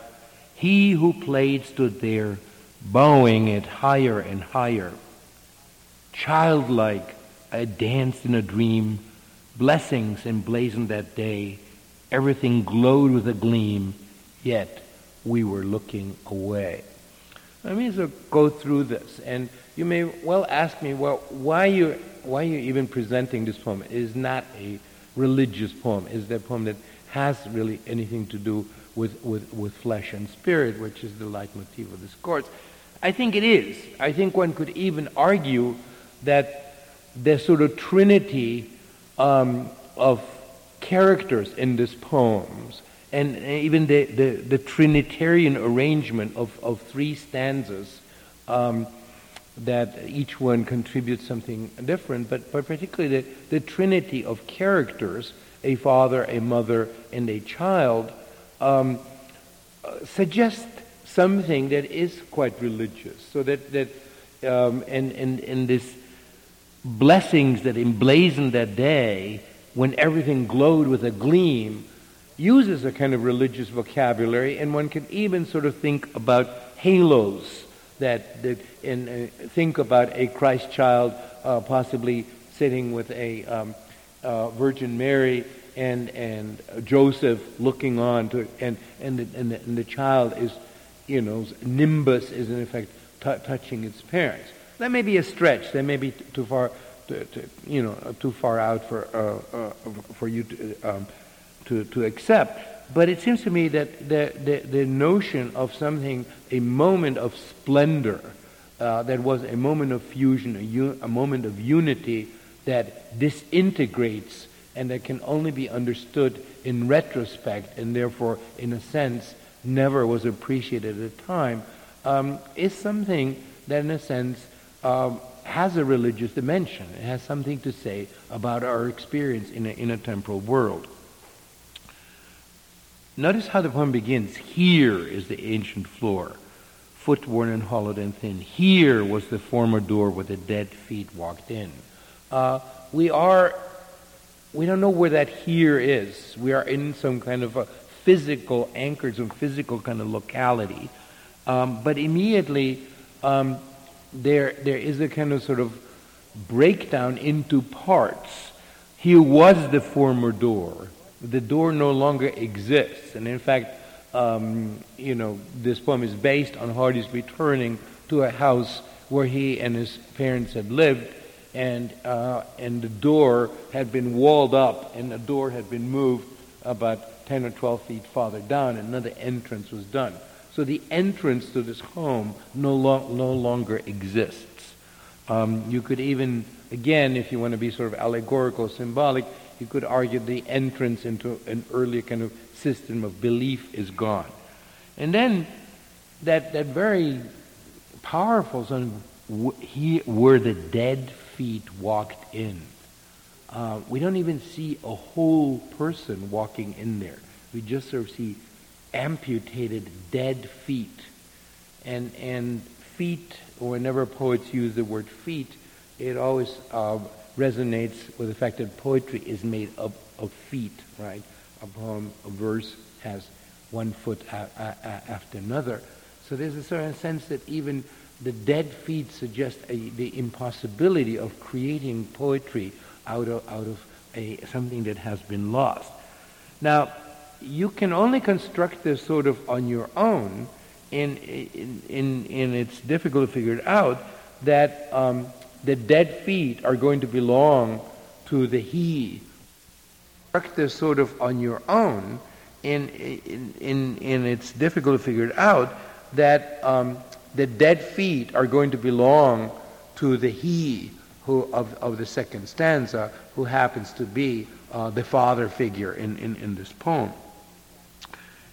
Speaker 2: He who played stood there, bowing it higher and higher. Childlike, I danced in a dream blessings emblazoned that day. Everything glowed with a gleam, yet we were looking away. Let me so go through this, and you may well ask me, well, why you why are you even presenting this poem? It is not a religious poem. It is a poem that has really anything to do with, with, with flesh and spirit, which is the leitmotif of this course. I think it is. I think one could even argue that the sort of trinity um, of characters in these poems, and even the, the, the Trinitarian arrangement of, of three stanzas, um, that each one contributes something different, but, but particularly the, the trinity of characters, a father, a mother, and a child, um, suggest something that is quite religious. So that, that um, and, and, and this blessings that emblazoned that day when everything glowed with a gleam uses a kind of religious vocabulary, and one can even sort of think about halos that, that and uh, think about a Christ child uh, possibly sitting with a um, uh, Virgin Mary and and Joseph looking on to and and the, and the, and the child is you know nimbus is in effect t- touching its parents. That may be a stretch. That may be t- too far, to, to, you know, too far out for uh, uh, for you to, um, to to accept. But it seems to me that the, the, the notion of something, a moment of splendor, uh, that was a moment of fusion, a, moment of unity that disintegrates and that can only be understood in retrospect and therefore, in a sense, never was appreciated at the time, um, is something that, in a sense, um, has a religious dimension. It has something to say about our experience in a, in a temporal world. Notice how the poem begins. Here is the ancient floor, foot worn and hollowed and thin. Here was the former door where the dead feet walked in. Uh, we are, we don't know where that here is. We are in some kind of a physical anchor, some physical kind of locality. Um, but immediately, um, there, there is a kind of sort of breakdown into parts. Here was the former door. The door no longer exists. And in fact, um, you know, this poem is based on Hardy's returning to a house where he and his parents had lived, and, uh, and the door had been walled up, and the door had been moved about 10 or 12 feet farther down, and another entrance was done. So the entrance to this home no, lo- no longer exists. Um, you could even, again, if you want to be sort of allegorical, symbolic, you could argue the entrance into an earlier kind of system of belief is gone. And then that, that very powerful son, he, where the dead feet walked in. Uh, we don't even see a whole person walking in there. We just sort of see amputated dead feet. And, and feet, whenever poets use the word feet, it always uh, resonates with the fact that poetry is made up of feet, right? A poem, a verse has one foot a- a- after another. So there's a certain sense that even the dead feet suggest a, the impossibility of creating poetry out of, out of a, something that has been lost. Now, you can only construct this sort of on your own, and in, in, in, it's difficult to figure it out that um, the dead feet are going to belong to the he. Construct this sort of on your own, and, in, in, it's difficult to figure it out that um, the dead feet are going to belong to the he who of, of the second stanza, who happens to be uh, the father figure in, in, in this poem.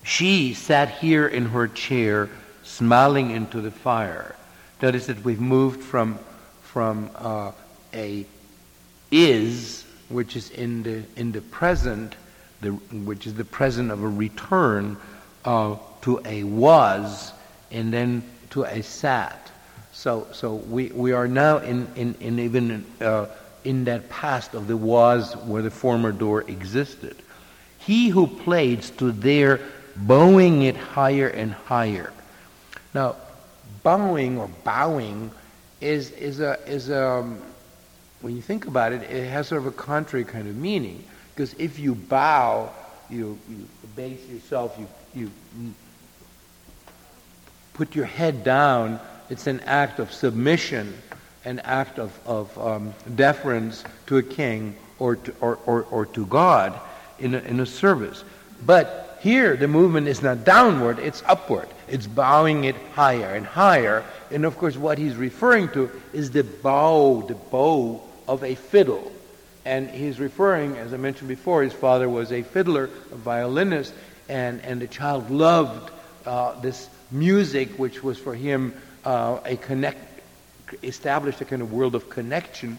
Speaker 2: She sat here in her chair, smiling into the fire. Notice that we've moved from, from uh, a is, which is in the, in the present, the, which is the present of a return, uh, to a was, and then to a sat. So, so we, we are now in, in, in even uh, in that past of the was where the former door existed. He who played stood there bowing it higher and higher. Now, bowing or bowing is, is a, is a um, when you think about it, it has sort of a contrary kind of meaning. Because if you bow, you, you base yourself, you, you put your head down, it's an act of submission, an act of, of um, deference to a king or to, or, or, or to God in a, in a service. But here the movement is not downward, it's upward. It's bowing it higher and higher. And of course, what he's referring to is the bow, the bow of a fiddle. And he's referring, as I mentioned before, his father was a fiddler, a violinist, and, and the child loved uh, this music, which was for him uh, a connect, established a kind of world of connection,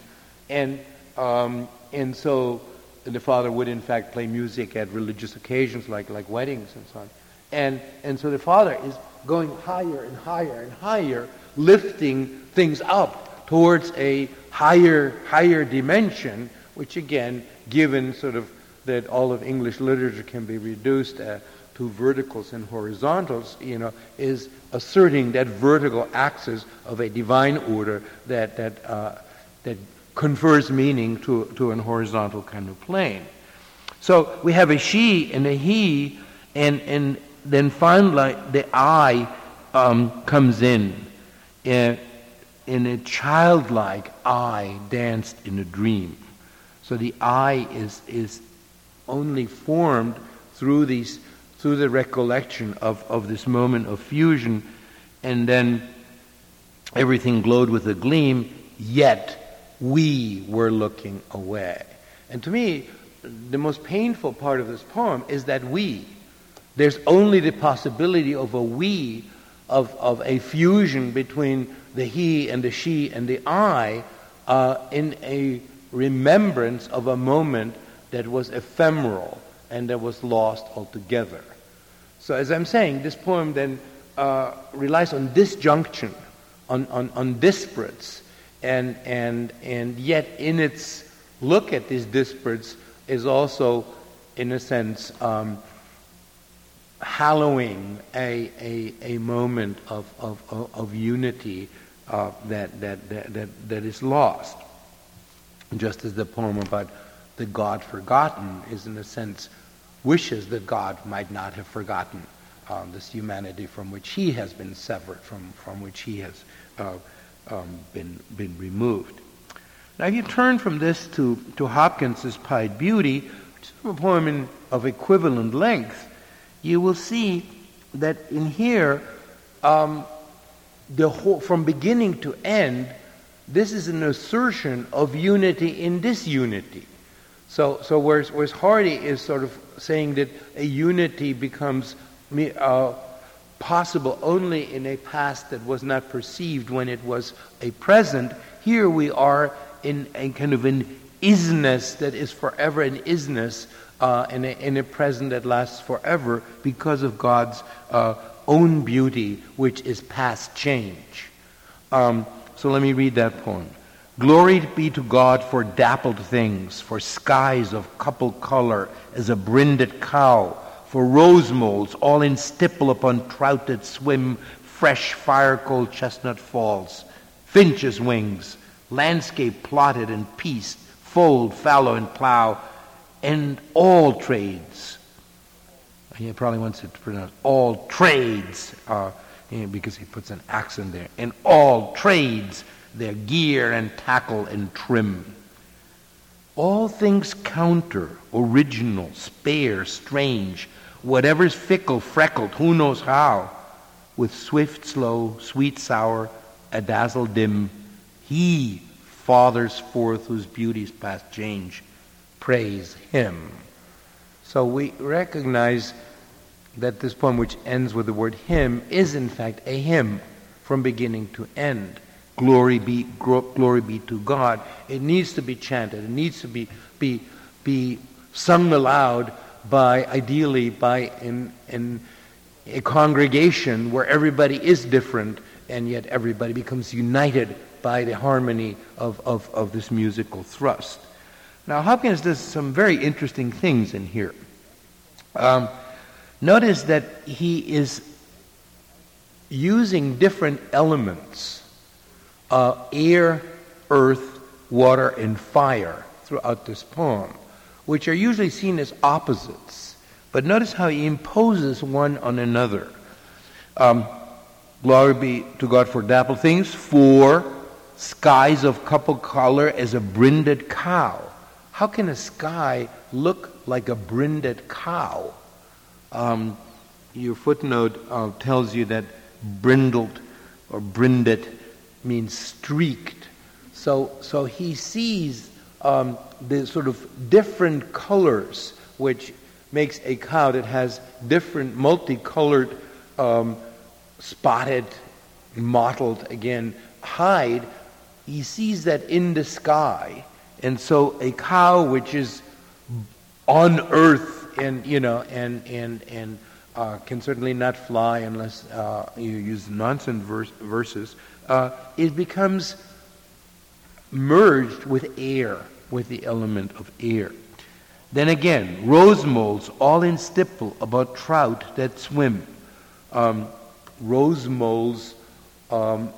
Speaker 2: and um, and so the father would in fact play music at religious occasions like like weddings and so on, and and so the father is going higher and higher and higher, lifting things up towards a higher higher dimension, which again, given sort of that all of English literature can be reduced. Uh, to verticals and horizontals, you know, is asserting that vertical axis of a divine order that, that, uh, that confers meaning to, to an horizontal kind of plane. So we have a she and a he, and, and then finally the I um, comes in. In, in a childlike I danced in a dream. So the I is, is only formed through these through the recollection of, of this moment of fusion, and then everything glowed with a gleam, yet we were looking away. And to me, the most painful part of this poem is that we. There's only the possibility of a we, of, of a fusion between the he and the she and the I, uh, in a remembrance of a moment that was ephemeral and that was lost altogether. So, as I'm saying, this poem then uh, relies on disjunction, on, on, on disparates, and, and, and yet in its look at these disparates is also, in a sense, um, hallowing a, a, a moment of, of, of, unity uh, that, that, that, that, that is lost. Just as the poem about the God forgotten is, in a sense, wishes that God might not have forgotten um, this humanity from which he has been severed, from, from which he has uh, um, been, been removed. Now, if you turn from this to, to Hopkins's Pied Beauty, which is a poem in, of equivalent length, you will see that in here, um, the whole, from beginning to end, this is an assertion of unity in disunity. So, so whereas, whereas Hardy is sort of saying that a unity becomes uh, possible only in a past that was not perceived when it was a present, here we are in a kind of an isness that is forever an isness uh, in, a, a, present that lasts forever because of God's uh, own beauty, which is past change. Um, so let me read that poem. Glory be to God for dappled things, for skies of couple color as a brinded cow, for rose moles all in stipple upon trout that swim, fresh fire cold chestnut falls, finches' wings, landscape plotted and pieced, fold, fallow, and plow, and all trades. He probably wants it to pronounce all trades, uh, because he puts an accent there. And all trades, their gear and tackle and trim. All things counter, original, spare, strange, whatever's fickle, freckled, who knows how, with swift, slow, sweet, sour, a dazzle dim, he fathers forth whose beauties past change praise him. So we recognize that this poem, which ends with the word hymn, is in fact a hymn from beginning to end. Glory be, glory be to God. It needs to be chanted. It needs to be, be, be sung aloud by, ideally, by in, in a congregation where everybody is different and yet everybody becomes united by the harmony of, of, of this musical thrust. Now, Hopkins does some very interesting things in here. Um, notice that he is using different elements uh, air, earth, water, and fire throughout this poem, which are usually seen as opposites. But notice how he imposes one on another. Um, glory be to God for dapple things, for skies of couple color as a brinded cow. How can a sky look like a brinded cow? Um, your footnote uh, tells you that brindled or brinded means streaked. So, so he sees um, the sort of different colors, which makes a cow that has different multicolored, um, spotted, mottled, again, hide. He sees that in the sky and so a cow which is on earth and, you know, and, and, and uh, can certainly not fly unless uh, you use nonsense verse, verses, uh, it becomes merged with air, with the element of air. Then again, rose moles all in stipple about trout that swim. Um, rose moles um,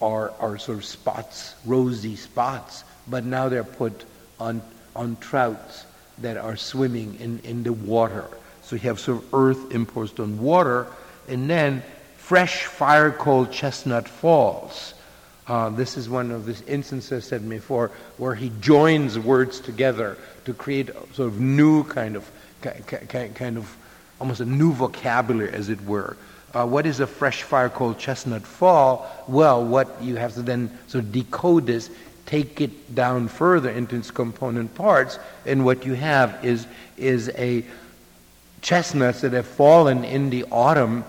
Speaker 2: are, are sort of spots, rosy spots but now they're put on, on trouts that are swimming in, in the water. So you have sort of earth imposed on water, and then fresh fire cold chestnut falls. Uh, this is one of the instances I said before where he joins words together to create a sort of new kind of kind of almost a new vocabulary, as it were. Uh, what is a fresh fire cold chestnut fall? Well, what you have to then sort of decode this take it down further into its component parts, and what you have is, is a chestnuts that have fallen in the autumn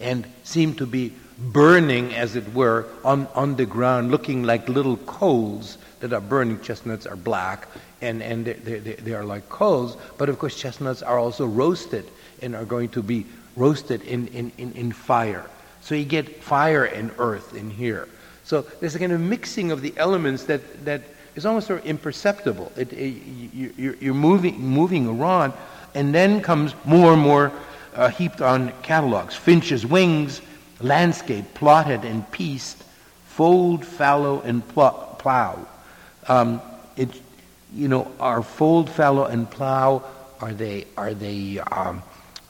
Speaker 2: and seem to be burning, as it were, on, on the ground, looking like little coals that are burning. Chestnuts are black, and, and they, they, they are like coals, but of course, chestnuts are also roasted and are going to be roasted in, in, in, in fire. So you get fire and earth in here. So there's a kind of mixing of the elements that, that is almost sort of imperceptible. It, it, you, you're moving, moving around, and then comes more and more uh, heaped on catalogs. Finch's wings, landscape plotted and pieced, fold, fallow, and pl- plow. Um, it, you know, our fold, fallow, and plow Are they, are they um,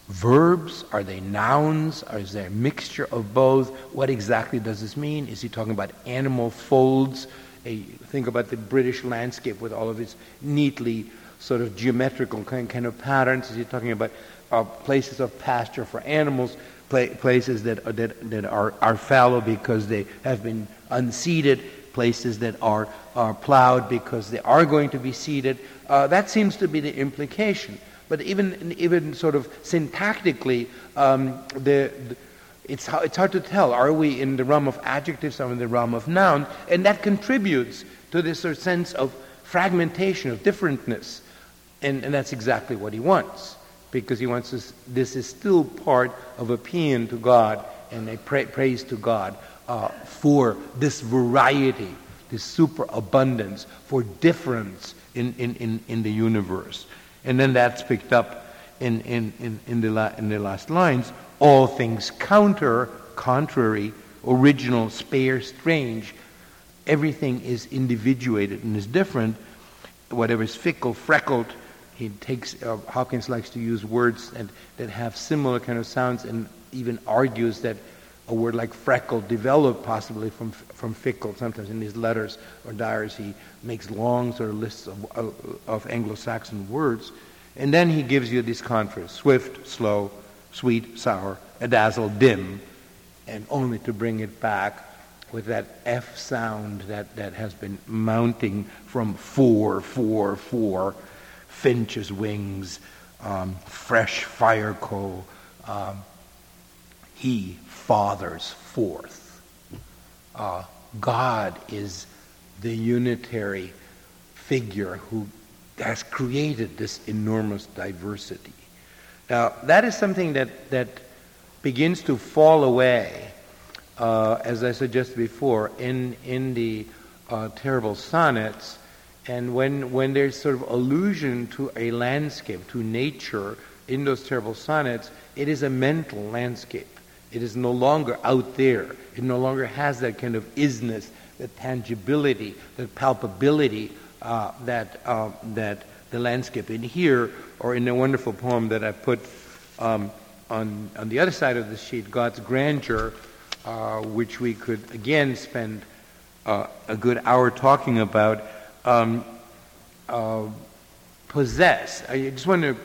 Speaker 2: verbs? Are they nouns? Or is there a mixture of both? What exactly does this mean? Is he talking about animal folds? A, think about the British landscape with all of its neatly sort of geometrical kind, kind of patterns. Is he talking about uh, places of pasture for animals, places that, that, that are, are fallow because they have been unseeded, places that are, are plowed because they are going to be seeded? Uh, that seems to be the implication. But even, even sort of syntactically, um, the, the it's, it's hard to tell. Are we in the realm of adjectives or in the realm of noun? And that contributes to this sort of sense of fragmentation, of differentness. And, and that's exactly what he wants, because he wants us, this is still part of a paean to God and a pra- praise to God uh, for this variety, this superabundance, for difference in, in, in, in the universe. And then that's picked up in, in, in, in, the, la- in the last lines. All things counter, contrary, original, spare, strange. Everything is individuated and is different. Whatever is fickle, freckled, he takes, uh, Hopkins likes to use words and, that have similar kind of sounds and even argues that a word like freckle developed possibly from, from fickle. Sometimes in his letters or diaries he makes long sort of lists of, of Anglo-Saxon words. And then he gives you these contrasts, swift, slow, sweet, sour, adazzle, dim, and only to bring it back with that F sound that, that has been mounting from four, four, four, finch's wings, um, fresh fire coal. Um, he fathers forth. Uh, God is the unitary figure who has created this enormous diversity. Now, that is something that, that begins to fall away, uh, as I suggested before, in, in the uh, terrible sonnets. And when, when there's sort of allusion to a landscape, to nature in those terrible sonnets, it is a mental landscape. It is no longer out there. It no longer has that kind of isness, the tangibility, the palpability uh, that, uh, that the landscape in here, or in the wonderful poem that I put um, on, on the other side of the sheet, God's Grandeur, uh, which we could again spend uh, a good hour talking about, um, uh, possess. I just want to,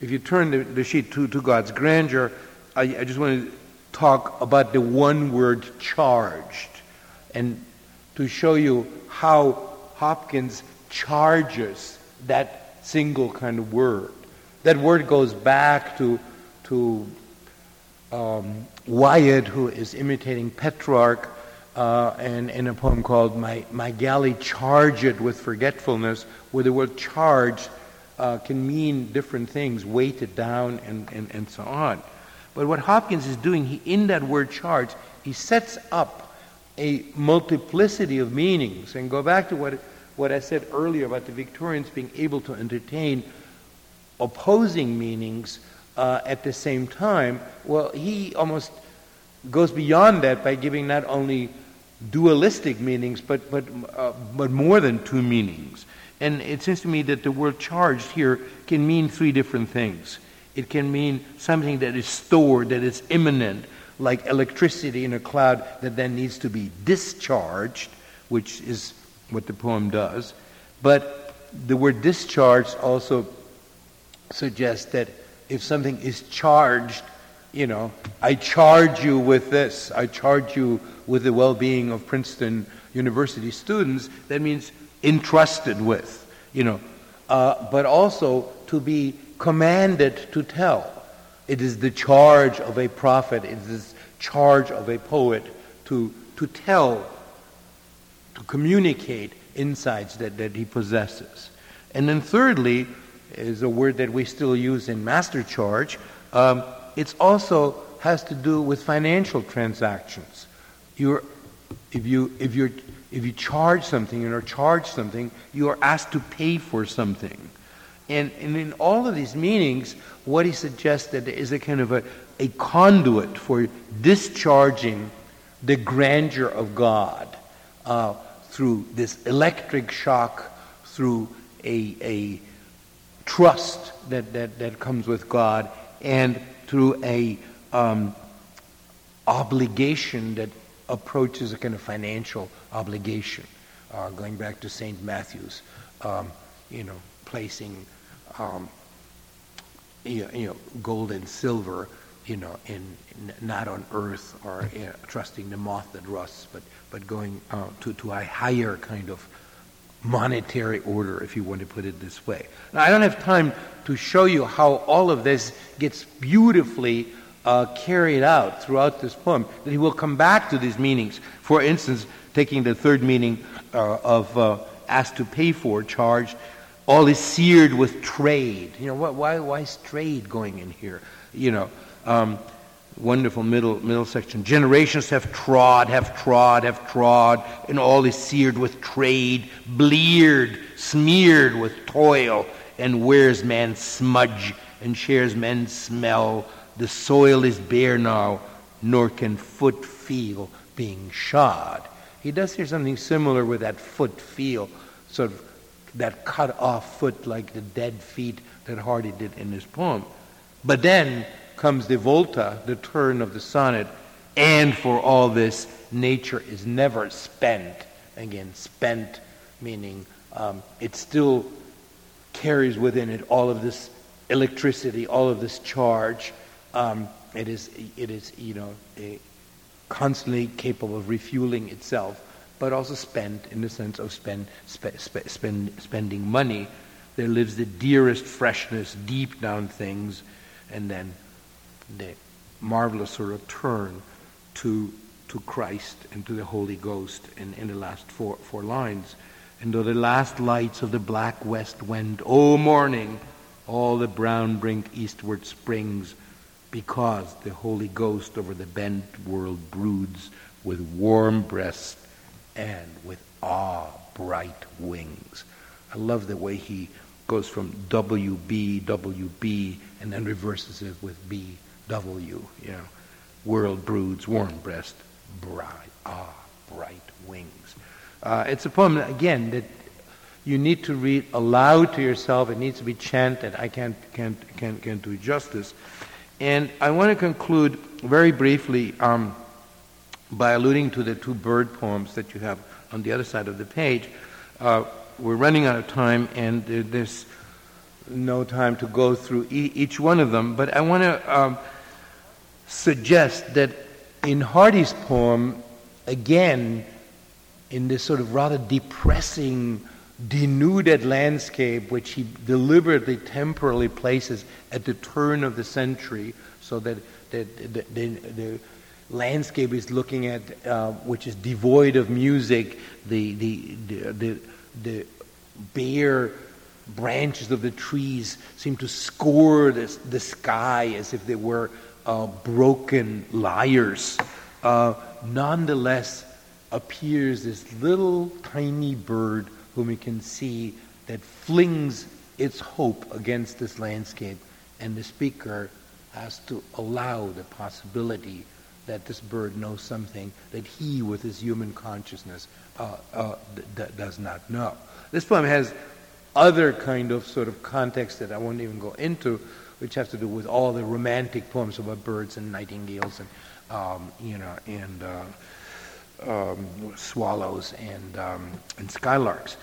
Speaker 2: if you turn the, the sheet to, to God's Grandeur, I, I just want to talk about the one word charged and to show you how Hopkins charges that single kind of word. That word goes back to, to um, Wyatt, who is imitating Petrarch, uh, and in a poem called My, My Galley Charged with Forgetfulness, where the word charged uh, can mean different things, weighted down, and, and, and so on. But what Hopkins is doing, he, in that word charge, he sets up a multiplicity of meanings. And go back to what, what I said earlier about the Victorians being able to entertain opposing meanings uh, at the same time. Well, he almost goes beyond that by giving not only dualistic meanings, but, but, uh, but more than two meanings. And it seems to me that the word charged here can mean three different things. It can mean something that is stored, that is imminent, like electricity in a cloud that then needs to be discharged, which is what the poem does. But the word discharged also suggests that if something is charged, you know, I charge you with this, I charge you with the well being of Princeton University students, that means entrusted with, you know, uh, but also to be commanded to tell. It is the charge of a prophet, it is the charge of a poet to, to tell, to communicate insights that, that he possesses. And then, thirdly, is a word that we still use in master charge. Um, it also has to do with financial transactions. You're, if, you, if, you're, if you charge something or charge something, you are asked to pay for something. And, and in all of these meanings, what he suggested is a kind of a, a conduit for discharging the grandeur of God uh, through this electric shock, through a, a trust that, that, that comes with God and through a um, obligation that approaches a kind of financial obligation. Uh, going back to St. Matthew's, um, you know, placing um, you, you, know, gold and silver, you know, in, in not on earth or you know, trusting the moth that rusts, but but going uh, to to a higher kind of monetary order, if you want to put it this way. Now, I don't have time to show you how all of this gets beautifully uh, carried out throughout this poem. That he will come back to these meanings. For instance, taking the third meaning uh, of uh, asked to pay for, charged, all is seared with trade. You know, why, why is trade going in here? You know, um, wonderful middle middle section. Generations have trod, have trod, have trod, and all is seared with trade, bleared, smeared with toil, and wears man's smudge and shares men's smell. The soil is bare now, nor can foot feel being shod. He does here something similar with that foot feel, sort of that cut off foot like the dead feet that Hardy did in his poem. But then comes the volta, the turn of the sonnet, and for all this, nature is never spent. Again, spent meaning um, it still carries within it all of this electricity, all of this charge. Um, it is, it is, you know, constantly capable of refueling itself, but also spent in the sense of spend, spe- spe- spend, spending money. There lives the dearest freshness deep down things, and then the marvelous sort of turn to, to Christ and to the Holy Ghost in, in the last four, four lines. And though the last lights of the black west went, O morning, all the brown brink eastward springs, because the Holy Ghost over the bent world broods with warm breast and with awe bright wings. I love the way he goes from WB, WB, and then reverses it with B, W, you know, world broods, warm breast, bright, ah, bright wings. Uh, it's a poem, again, that you need to read aloud to yourself. It needs to be chanted. I can't, can't, can't, can't do justice. And I want to conclude very briefly um, by alluding to the two bird poems that you have on the other side of the page. Uh, we're running out of time, and there's no time to go through e- each one of them, but I want to um, suggest that in Hardy's poem, again, in this sort of rather depressing, denuded landscape, which he deliberately, temporarily places at the turn of the century, so that, that the, the, the landscape is looking at, uh, which is devoid of music, the, the, the, the, the bare branches of the trees seem to score this, the sky as if they were uh, broken lyres, uh, nonetheless appears this little tiny bird whom we can see that flings its hope against this landscape, and the speaker has to allow the possibility that this bird knows something that he, with his human consciousness, uh, uh, d- does not know. This poem has other kind of sort of context that I won't even go into, which has to do with all the romantic poems about birds and nightingales and um, you know and uh, um, swallows and um, and skylarks.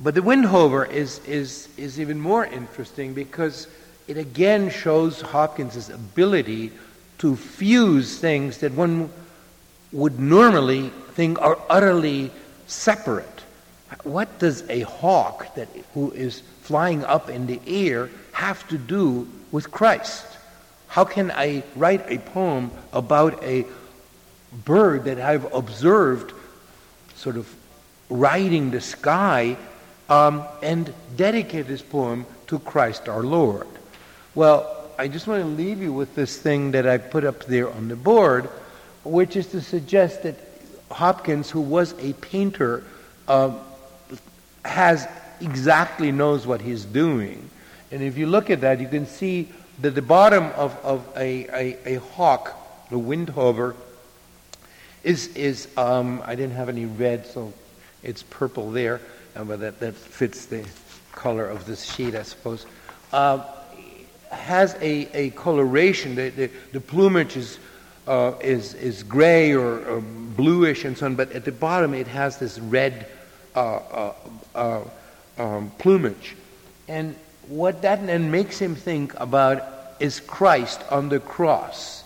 Speaker 2: But the Windhover is is is even more interesting because it again shows Hopkins's ability to fuse things that one would normally think are utterly separate. What does a hawk that who is flying up in the air have to do with Christ? How can I write a poem about a bird that I've observed sort of riding the sky um, and dedicate this poem to Christ our Lord? Well, I just want to leave you with this thing that I put up there on the board, which is to suggest that Hopkins, who was a painter, uh, has exactly knows what he's doing. And if you look at that, you can see that the bottom of, of a, a, a hawk, the windhover, is, is um, I didn't have any red, so it's purple there, uh, but that, that fits the color of this sheet, I suppose. uh, has a, a coloration. The, the, the plumage is, uh, is, is gray or, or, bluish and so on, but at the bottom it has this red uh, uh, uh um, plumage. And what that then makes him think about is Christ on the cross.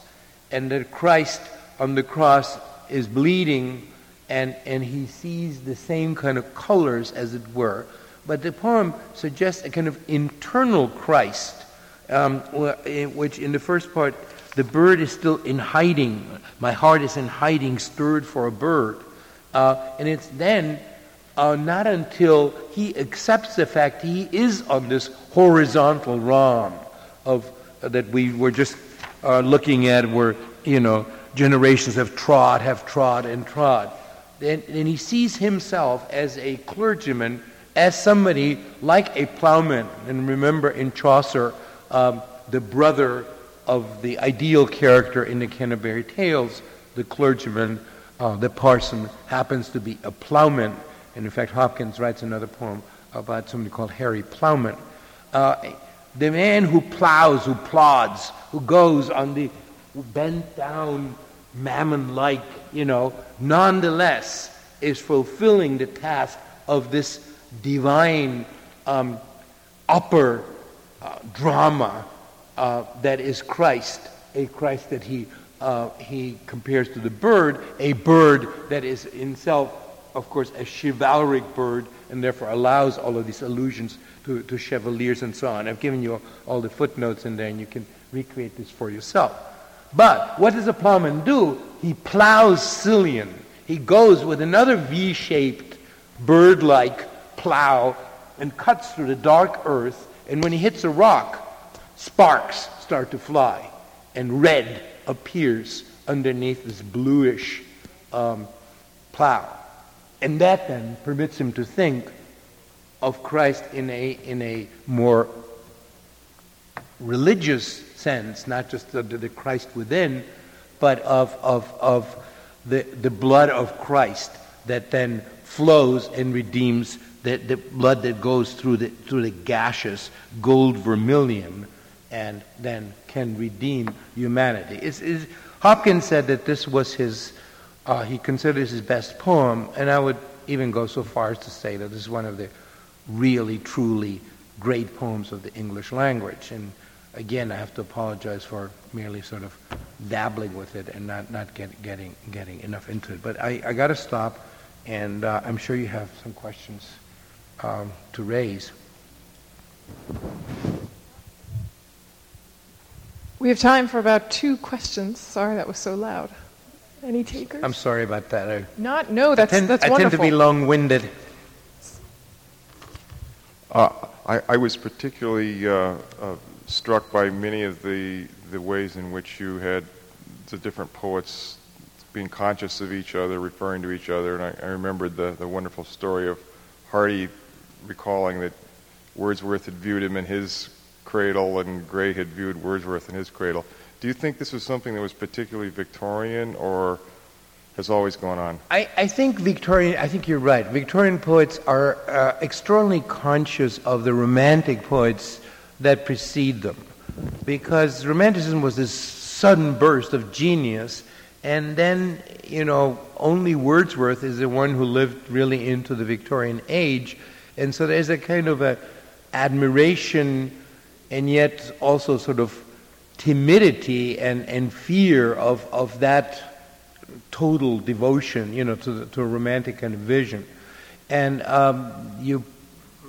Speaker 2: And that Christ on the cross is bleeding and, and he sees the same kind of colors, as it were. But the poem suggests a kind of internal Christ, um, which in the first part, the bird is still in hiding. My heart is in hiding, stirred for a bird. Uh, and it's then uh, not until he accepts the fact he is on this horizontal realm of uh, that we were just uh, looking at, where you know generations have trod, have trod, and trod. And, and he sees himself as a clergyman, as somebody like a plowman. And remember in Chaucer, um, the brother of the ideal character in the Canterbury Tales, the clergyman, uh, the parson, happens to be a plowman. And in fact, Hopkins writes another poem about somebody called Harry Ploughman. Uh, the man who plows, who plods, who goes on the bent down mammon like, you know, nonetheless is fulfilling the task of this divine um, upper uh, drama uh, that is Christ, a Christ that he, uh, he compares to the bird, a bird that is in itself, of course, a chivalric bird, and therefore allows all of these allusions to, to chevaliers and so on. I've given you all the footnotes in there, and you can recreate this for yourself. But what does a plowman do? He plows sillion. He goes with another V shaped, bird like plow and cuts through the dark earth. And when he hits a rock, sparks start to fly, and red appears underneath this bluish um, plow. And that then permits him to think of Christ in a, in a more religious sense, not just the, the Christ within, but of, of, of the, the blood of Christ that then flows and redeems the, the blood that goes through the, through the gaseous gold vermilion and then can redeem humanity. It's, it's, Hopkins said that this was his, uh, he considers his best poem, and I would even go so far as to say that this is one of the really, truly great poems of the English language. And again, I have to apologize for merely sort of dabbling with it and not, not get, getting, getting enough into it. But I, I got to stop, and uh, I'm sure you have some questions um, to raise.
Speaker 3: We have time for about two questions. Sorry that was so loud. Any takers?
Speaker 2: I'm sorry about that. I,
Speaker 3: Not, no, that's,
Speaker 2: I tend,
Speaker 3: that's
Speaker 2: I
Speaker 3: wonderful.
Speaker 2: tend to be long-winded.
Speaker 4: Uh, I, I, was particularly uh, uh, struck by many of the, the ways in which you had the different poets being conscious of each other, referring to each other. And I, I remembered the, the wonderful story of Hardy recalling that Wordsworth had viewed him in his cradle and Gray had viewed Wordsworth in his cradle. Do you think this was something that was particularly Victorian or has always gone on?
Speaker 2: I, I think Victorian, I think you're right. Victorian poets are uh, extraordinarily conscious of the romantic poets that precede them. Because Romanticism was this sudden burst of genius, and then, you know, only Wordsworth is the one who lived really into the Victorian age. And so there's a kind of a admiration and yet also sort of timidity and, and fear of, of that total devotion, you know, to, the, to a romantic kind of vision. And um, you,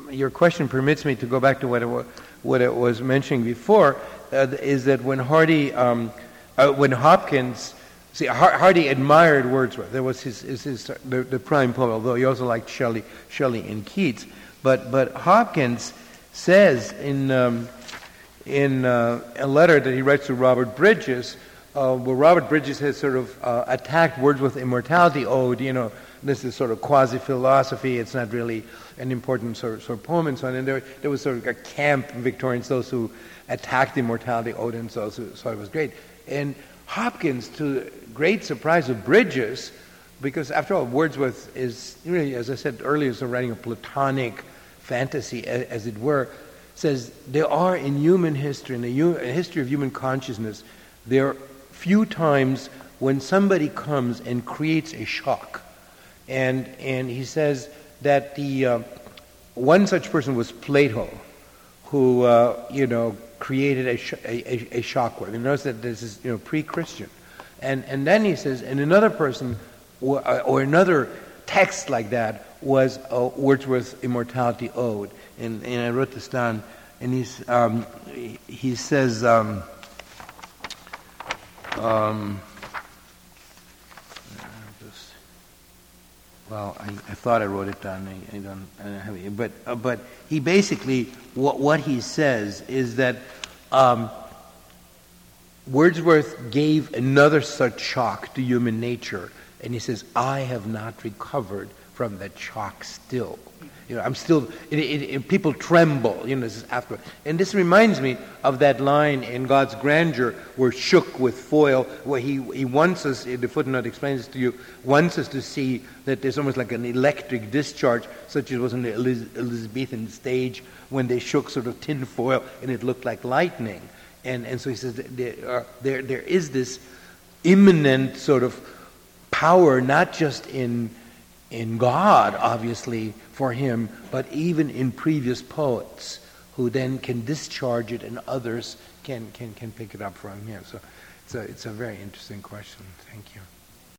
Speaker 2: your question permits me to go back to what it, what it was mentioning before, uh, is that when Hardy, um, uh, when Hopkins, see, Hardy admired Wordsworth. That was his, his, his the, the, prime poet, although he also liked Shelley, Shelley and Keats. But, but Hopkins says in, um, in uh, a letter that he writes to Robert Bridges, uh, where Robert Bridges has sort of uh, attacked Wordsworth's immortality ode, you know, this is sort of quasi-philosophy, it's not really an important sort of, sort of poem and so on. And there, there was sort of a camp in Victorians, those who attacked immortality, ode and so, so, so it was great. And Hopkins, to great surprise of Bridges, because after all, Wordsworth is really, as I said earlier, is writing a Platonic fantasy, as, it were, says there are in human history, in the hu- history of human consciousness, there are few times when somebody comes and creates a shock. And, and he says that the, uh, one such person was Plato, who, uh, you know, created a, sh- a, a, a shockwave. And notice that this is, you know, pre-Christian. And, and then he says, and another person, or, uh, or another text like that was uh, Wordsworth's Immortality Ode. And, and I wrote this down. And he's, um, he says, um, um, just- well, I, I thought I wrote it down. I, I don't, I don't have it. But, uh, but he basically, what, what he says is that um, Wordsworth gave another such shock to human nature, and he says, I have not recovered from that shock still. You know, I'm still, it, it, it, people tremble, you know, this is after. And this reminds me of that line in God's grandeur, we're shook with foil, where he, he wants us, the footnote explains to you, wants us to see that there's almost like an electric discharge, such as was on the Eliz- Elizabethan stage when they shook sort of tin foil and it looked like lightning. And, and so he says there, are, there, there is this immanent sort of power, not just in, in God, obviously, for him, but even in previous poets who then can discharge it and others can, can, can pick it up from him. So it's a, it's a very interesting question. Thank you.